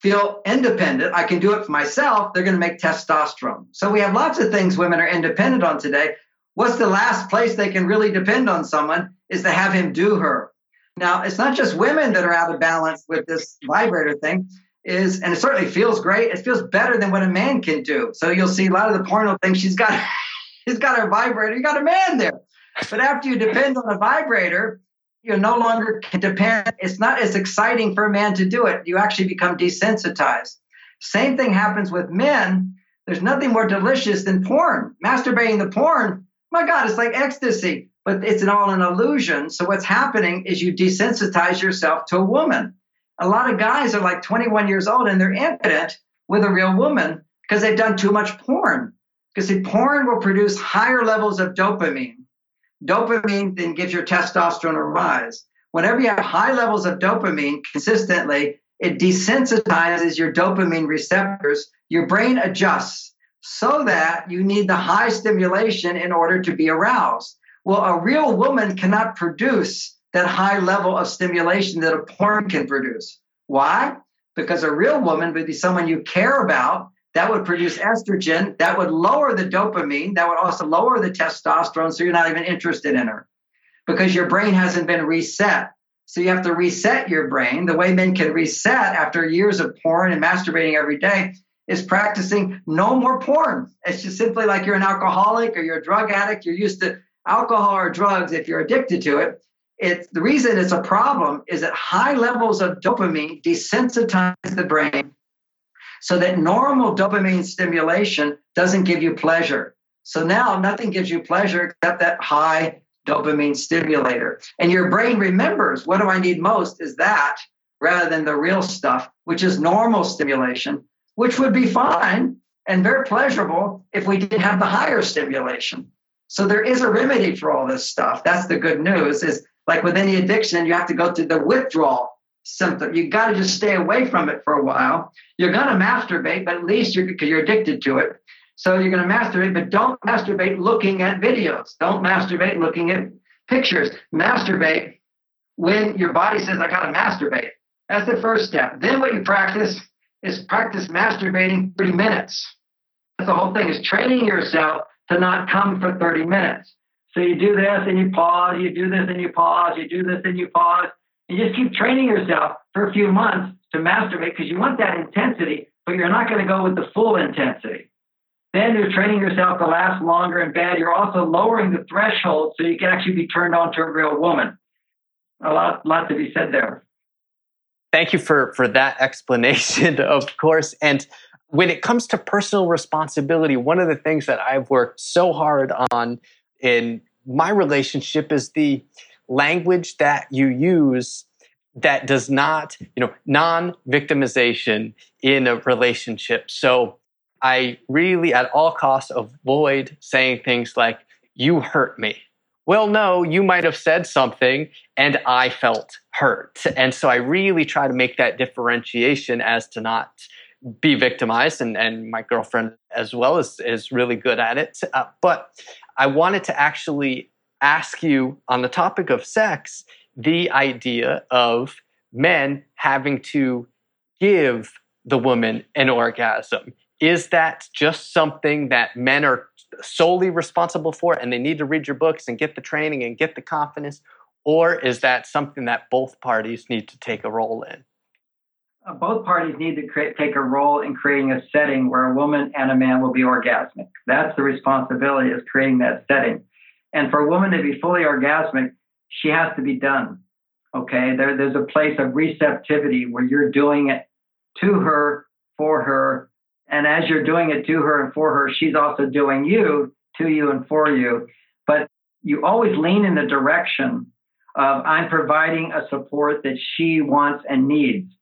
feel independent, I can do it for myself, they're going to make testosterone. So we have lots of things women are independent on today. What's the last place they can really depend on someone is to have him do her. Now, it's not just women that are out of balance with this vibrator thing is, and it certainly feels great. It feels better than what a man can do. So you'll see a lot of the porno things. She's got, she's got her vibrator. You got a man there. But after you depend on a vibrator, you no longer can depend. It's not as exciting for a man to do it. You actually become desensitized. Same thing happens with men. There's nothing more delicious than porn. Masturbating the porn, my God, it's like ecstasy, but it's all an illusion. So what's happening is you desensitize yourself to a woman a lot of guys are like 21 years old and they're impotent with a real woman because they've done too much porn. Because see, porn will produce higher levels of dopamine. Dopamine then gives your testosterone a rise. Whenever you have high levels of dopamine consistently, it desensitizes your dopamine receptors. Your brain adjusts so that you need the high stimulation in order to be aroused. Well, a real woman cannot produce that high level of stimulation that a porn can produce. Why? Because a real woman would be someone you care about. That would produce estrogen. That would lower the dopamine. That would also lower the testosterone. So you're not even interested in her because your brain hasn't been reset. So you have to reset your brain. The way men can reset after years of porn and masturbating every day is practicing no more porn. It's just simply like you're an alcoholic or you're a drug addict. You're used to alcohol or drugs if you're addicted to it it's the reason it's a problem is that high levels of dopamine desensitize the brain so that normal dopamine stimulation doesn't give you pleasure. So now nothing gives you pleasure except that high dopamine stimulator. And your brain remembers what do I need most is that rather than the real stuff, which is normal stimulation, which would be fine and very pleasurable if we didn't have the higher stimulation. So there is a remedy for all this stuff. That's the good news is like with any addiction, you have to go through the withdrawal symptom. You got to just stay away from it for a while. You're going to masturbate, but at least you're because you're addicted to it. So you're going to masturbate, but don't masturbate looking at videos. Don't masturbate looking at pictures. Masturbate when your body says, I got to masturbate. That's the first step. Then what you practice is practice masturbating 30 minutes. That's the whole thing is training yourself to not come for 30 minutes. So you do this and you pause, you do this and you pause, you do this and you pause. You just keep training yourself for a few months to masturbate because you want that intensity, but you're not going to go with the full intensity. Then you're training yourself to last longer in bed. You're also lowering the threshold so you can actually be turned on to a real woman. A lot, lot to be said there. Thank you for for that explanation, of course. And when it comes to personal responsibility, one of the things that I've worked so hard on in my relationship is the language that you use that does not, you know, non-victimization in a relationship. So I really at all costs avoid saying things like, you hurt me. Well, no, you might have said something and I felt hurt. And so I really try to make that differentiation as to not be victimized. And, and my girlfriend as well is, is really good at it. Uh, but I wanted to actually ask you on the topic of sex the idea of men having to give the woman an orgasm. Is that just something that men are solely responsible for and they need to read your books and get the training and get the confidence? Or is that something that both parties need to take a role in? Both parties need to create, take a role in creating a setting where a woman and a man will be orgasmic. That's the responsibility is creating that setting. And for a woman to be fully orgasmic, she has to be done. Okay, there, there's a place of receptivity where you're doing it to her, for her, and as you're doing it to her and for her, she's also doing you, to you, and for you. But you always lean in the direction of I'm providing a support that she wants and needs.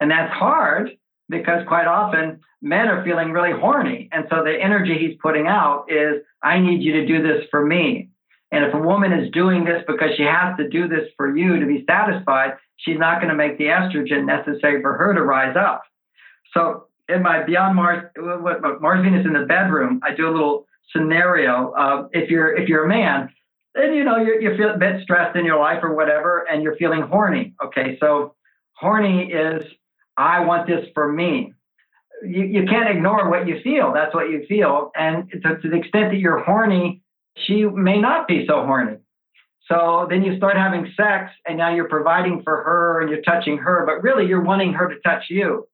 And that's hard because quite often men are feeling really horny. And so the energy he's putting out is, I need you to do this for me. And if a woman is doing this because she has to do this for you to be satisfied, she's not going to make the estrogen necessary for her to rise up. So in my Beyond Mars, Mars Venus in the bedroom, I do a little scenario of if you're if you're a man, then you know you you feel a bit stressed in your life or whatever, and you're feeling horny. Okay, so horny is I want this for me. You, you can't ignore what you feel. That's what you feel. And to, to the extent that you're horny, she may not be so horny. So then you start having sex, and now you're providing for her and you're touching her, but really you're wanting her to touch you.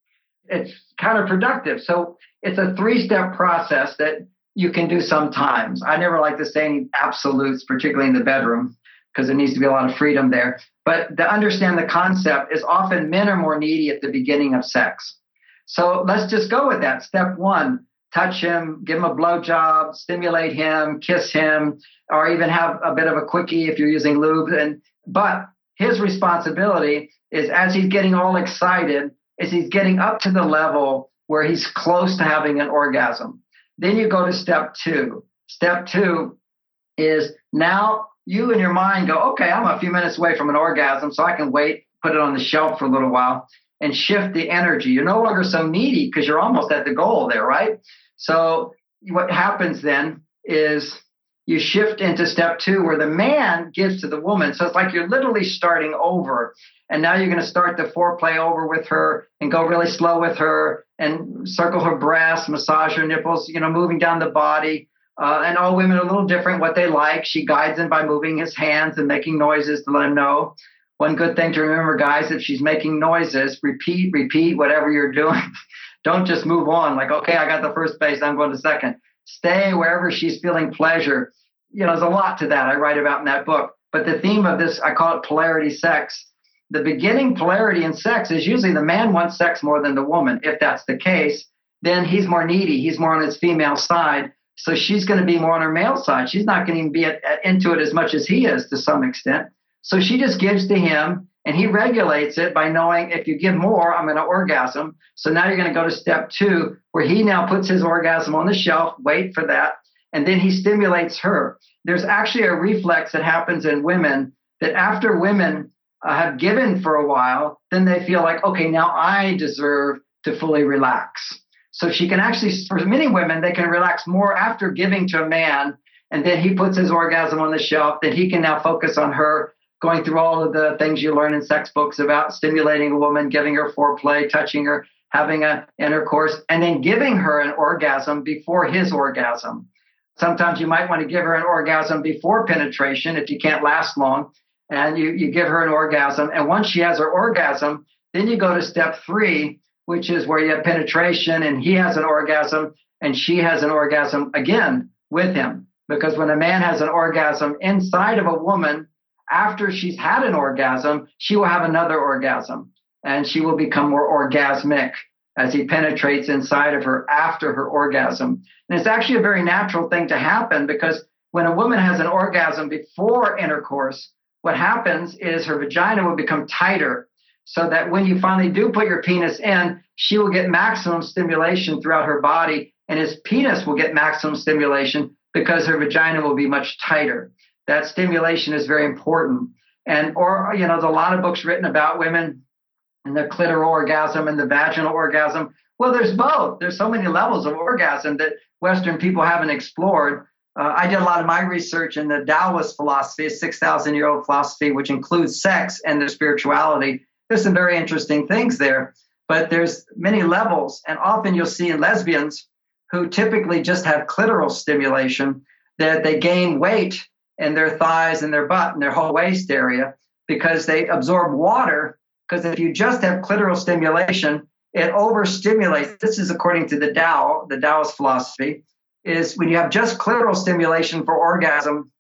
It's counterproductive. So it's a three step process that you can do sometimes. I never like to say any absolutes, particularly in the bedroom, because there needs to be a lot of freedom there. But to understand the concept is often men are more needy at the beginning of sex. So let's just go with that. Step one, touch him, give him a blowjob, stimulate him, kiss him, or even have a bit of a quickie if you're using lube. And but his responsibility is as he's getting all excited, is he's getting up to the level where he's close to having an orgasm. Then you go to step two. Step two is now you in your mind go, okay, I'm a few minutes away from an orgasm, so I can wait, put it on the shelf for a little while and shift the energy. You're no longer so needy because you're almost at the goal there, right? So what happens then is you shift into step two where the man gives to the woman. So it's like you're literally starting over. And now you're going to start the foreplay over with her and go really slow with her and circle her breasts, massage her nipples, you know, moving down the body. Uh, and all women are a little different what they like. She guides him by moving his hands and making noises to let him know. One good thing to remember, guys, if she's making noises, repeat, repeat whatever you're doing. Don't just move on like, okay, I got the first base, I'm going to second. Stay wherever she's feeling pleasure. You know, there's a lot to that I write about in that book. But the theme of this, I call it polarity sex. The beginning polarity in sex is usually the man wants sex more than the woman. If that's the case, then he's more needy. He's more on his female side. So she's going to be more on her male side. She's not going to be at, at, into it as much as he is to some extent. So she just gives to him and he regulates it by knowing if you give more, I'm going to orgasm. So now you're going to go to step two, where he now puts his orgasm on the shelf, wait for that, and then he stimulates her. There's actually a reflex that happens in women that after women uh, have given for a while, then they feel like, okay, now I deserve to fully relax. So she can actually, for many women, they can relax more after giving to a man. And then he puts his orgasm on the shelf, then he can now focus on her, going through all of the things you learn in sex books about stimulating a woman, giving her foreplay, touching her, having an intercourse, and then giving her an orgasm before his orgasm. Sometimes you might want to give her an orgasm before penetration if you can't last long. And you, you give her an orgasm. And once she has her orgasm, then you go to step three, which is where you have penetration and he has an orgasm and she has an orgasm again with him. Because when a man has an orgasm inside of a woman, after she's had an orgasm, she will have another orgasm and she will become more orgasmic as he penetrates inside of her after her orgasm. And it's actually a very natural thing to happen because when a woman has an orgasm before intercourse, what happens is her vagina will become tighter so that when you finally do put your penis in, she will get maximum stimulation throughout her body and his penis will get maximum stimulation because her vagina will be much tighter. That stimulation is very important. And, or, you know, there's a lot of books written about women and the clitoral orgasm and the vaginal orgasm. Well, there's both. There's so many levels of orgasm that Western people haven't explored. Uh, I did a lot of my research in the Taoist philosophy, a 6,000 year old philosophy, which includes sex and the spirituality. There's some very interesting things there, but there's many levels. And often you'll see in lesbians who typically just have clitoral stimulation that they gain weight in their thighs and their butt and their whole waist area because they absorb water because if you just have clitoral stimulation, it overstimulates. This is according to the Tao, the Taoist philosophy, is when you have just clitoral stimulation for orgasm,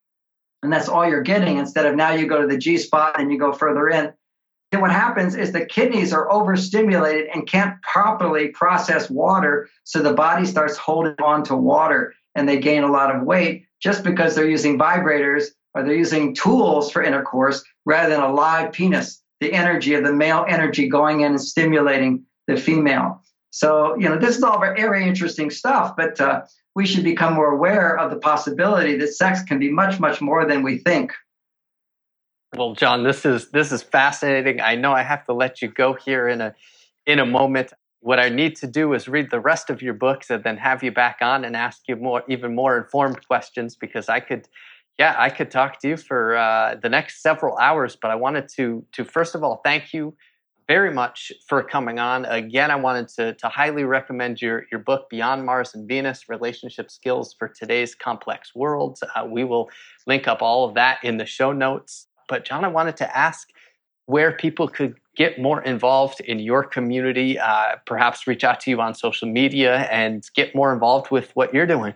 and that's all you're getting, instead of now you go to the G spot and you go further in. Then what happens is the kidneys are overstimulated and can't properly process water. So the body starts holding on to water and they gain a lot of weight just because they're using vibrators or they're using tools for intercourse rather than a live penis the energy of the male energy going in and stimulating the female. So, you know, this is all very interesting stuff, but uh, we should become more aware of the possibility that sex can be much, much more than we think. Well, John, this is this is fascinating. I know I have to let you go here in a in a moment. What I need to do is read the rest of your books and then have you back on and ask you more even more informed questions because I could yeah, I could talk to you for uh, the next several hours, but I wanted to to first of all thank you very much for coming on. Again, I wanted to to highly recommend your your book Beyond Mars and Venus: Relationship Skills for Today's Complex World. Uh, we will link up all of that in the show notes. But John, I wanted to ask where people could get more involved in your community, uh, perhaps reach out to you on social media and get more involved with what you're doing.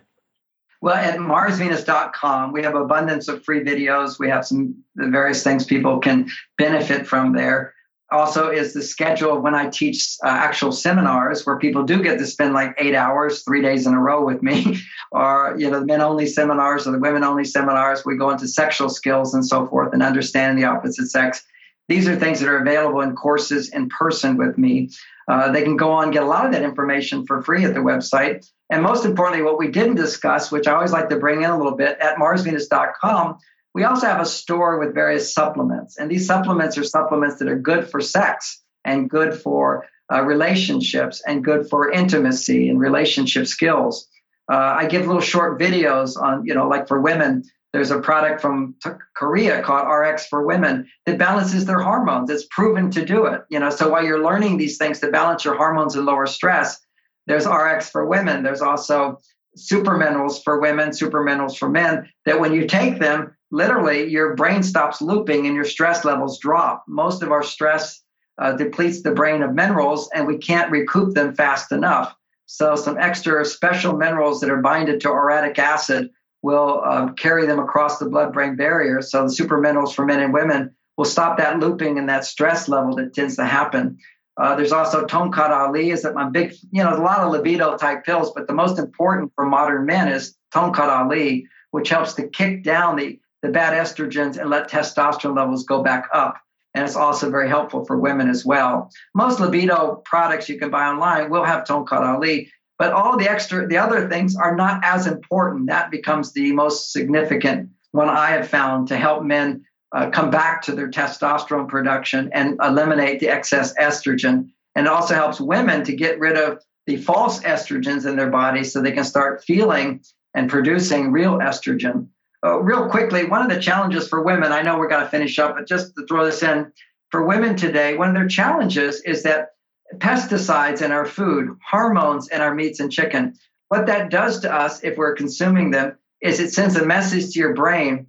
Well, at marsvenus.com, we have abundance of free videos. We have some various things people can benefit from there. Also, is the schedule of when I teach uh, actual seminars where people do get to spend like eight hours, three days in a row with me, or you know, the men only seminars or the women only seminars. We go into sexual skills and so forth and understanding the opposite sex. These are things that are available in courses in person with me. Uh, they can go on and get a lot of that information for free at the website. And most importantly, what we didn't discuss, which I always like to bring in a little bit, at marsvenus.com, we also have a store with various supplements. And these supplements are supplements that are good for sex and good for uh, relationships and good for intimacy and relationship skills. Uh, I give little short videos on, you know, like for women, there's a product from Korea called RX for Women that balances their hormones. It's proven to do it. You know, so while you're learning these things to balance your hormones and lower stress, there's RX for women. There's also super minerals for women, super minerals for men, that when you take them, literally your brain stops looping and your stress levels drop. Most of our stress uh, depletes the brain of minerals and we can't recoup them fast enough. So, some extra special minerals that are binded to uric acid will uh, carry them across the blood brain barrier. So, the super minerals for men and women will stop that looping and that stress level that tends to happen. Uh, there's also Tongkat Ali is that my big, you know, a lot of libido type pills, but the most important for modern men is Tongkat Ali, which helps to kick down the, the bad estrogens and let testosterone levels go back up. And it's also very helpful for women as well. Most libido products you can buy online will have Tongkat Ali, but all the extra, the other things are not as important. That becomes the most significant one I have found to help men uh, come back to their testosterone production and eliminate the excess estrogen. And it also helps women to get rid of the false estrogens in their body so they can start feeling and producing real estrogen. Uh, real quickly, one of the challenges for women, I know we're going to finish up, but just to throw this in, for women today, one of their challenges is that pesticides in our food, hormones in our meats and chicken, what that does to us if we're consuming them is it sends a message to your brain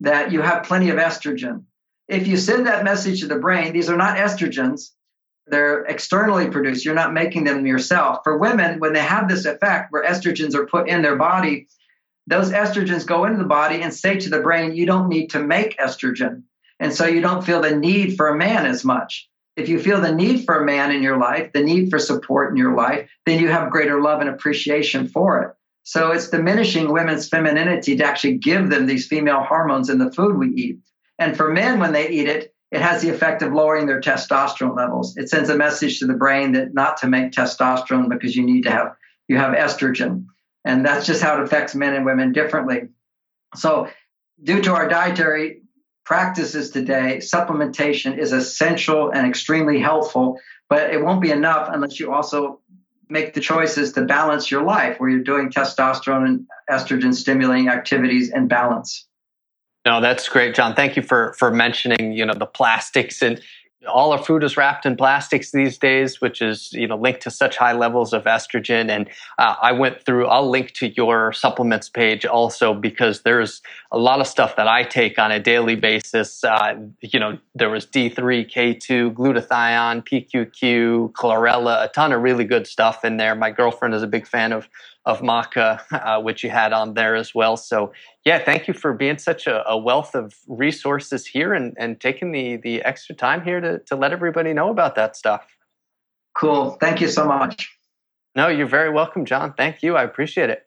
that you have plenty of estrogen. If you send that message to the brain, these are not estrogens, they're externally produced. You're not making them yourself. For women, when they have this effect where estrogens are put in their body, those estrogens go into the body and say to the brain, you don't need to make estrogen. And so you don't feel the need for a man as much. If you feel the need for a man in your life, the need for support in your life, then you have greater love and appreciation for it. So it's diminishing women's femininity to actually give them these female hormones in the food we eat. And for men, when they eat it, it has the effect of lowering their testosterone levels. It sends a message to the brain that not to make testosterone because you need to have you have estrogen. And that's just how it affects men and women differently. So due to our dietary practices today, supplementation is essential and extremely helpful, but it won't be enough unless you also make the choices to balance your life where you're doing testosterone and estrogen stimulating activities in balance. No, that's great, John. Thank you for for mentioning, you know, the plastics and all our food is wrapped in plastics these days, which is you know linked to such high levels of estrogen. And uh, I went through. I'll link to your supplements page also because there's a lot of stuff that I take on a daily basis. Uh, you know, there was D3, K2, glutathione, PQQ, chlorella, a ton of really good stuff in there. My girlfriend is a big fan of of maca, uh, which you had on there as well. So yeah, thank you for being such a, a, wealth of resources here and, and taking the, the extra time here to, to let everybody know about that stuff. Cool. Thank you so much. No, you're very welcome, John. Thank you. I appreciate it.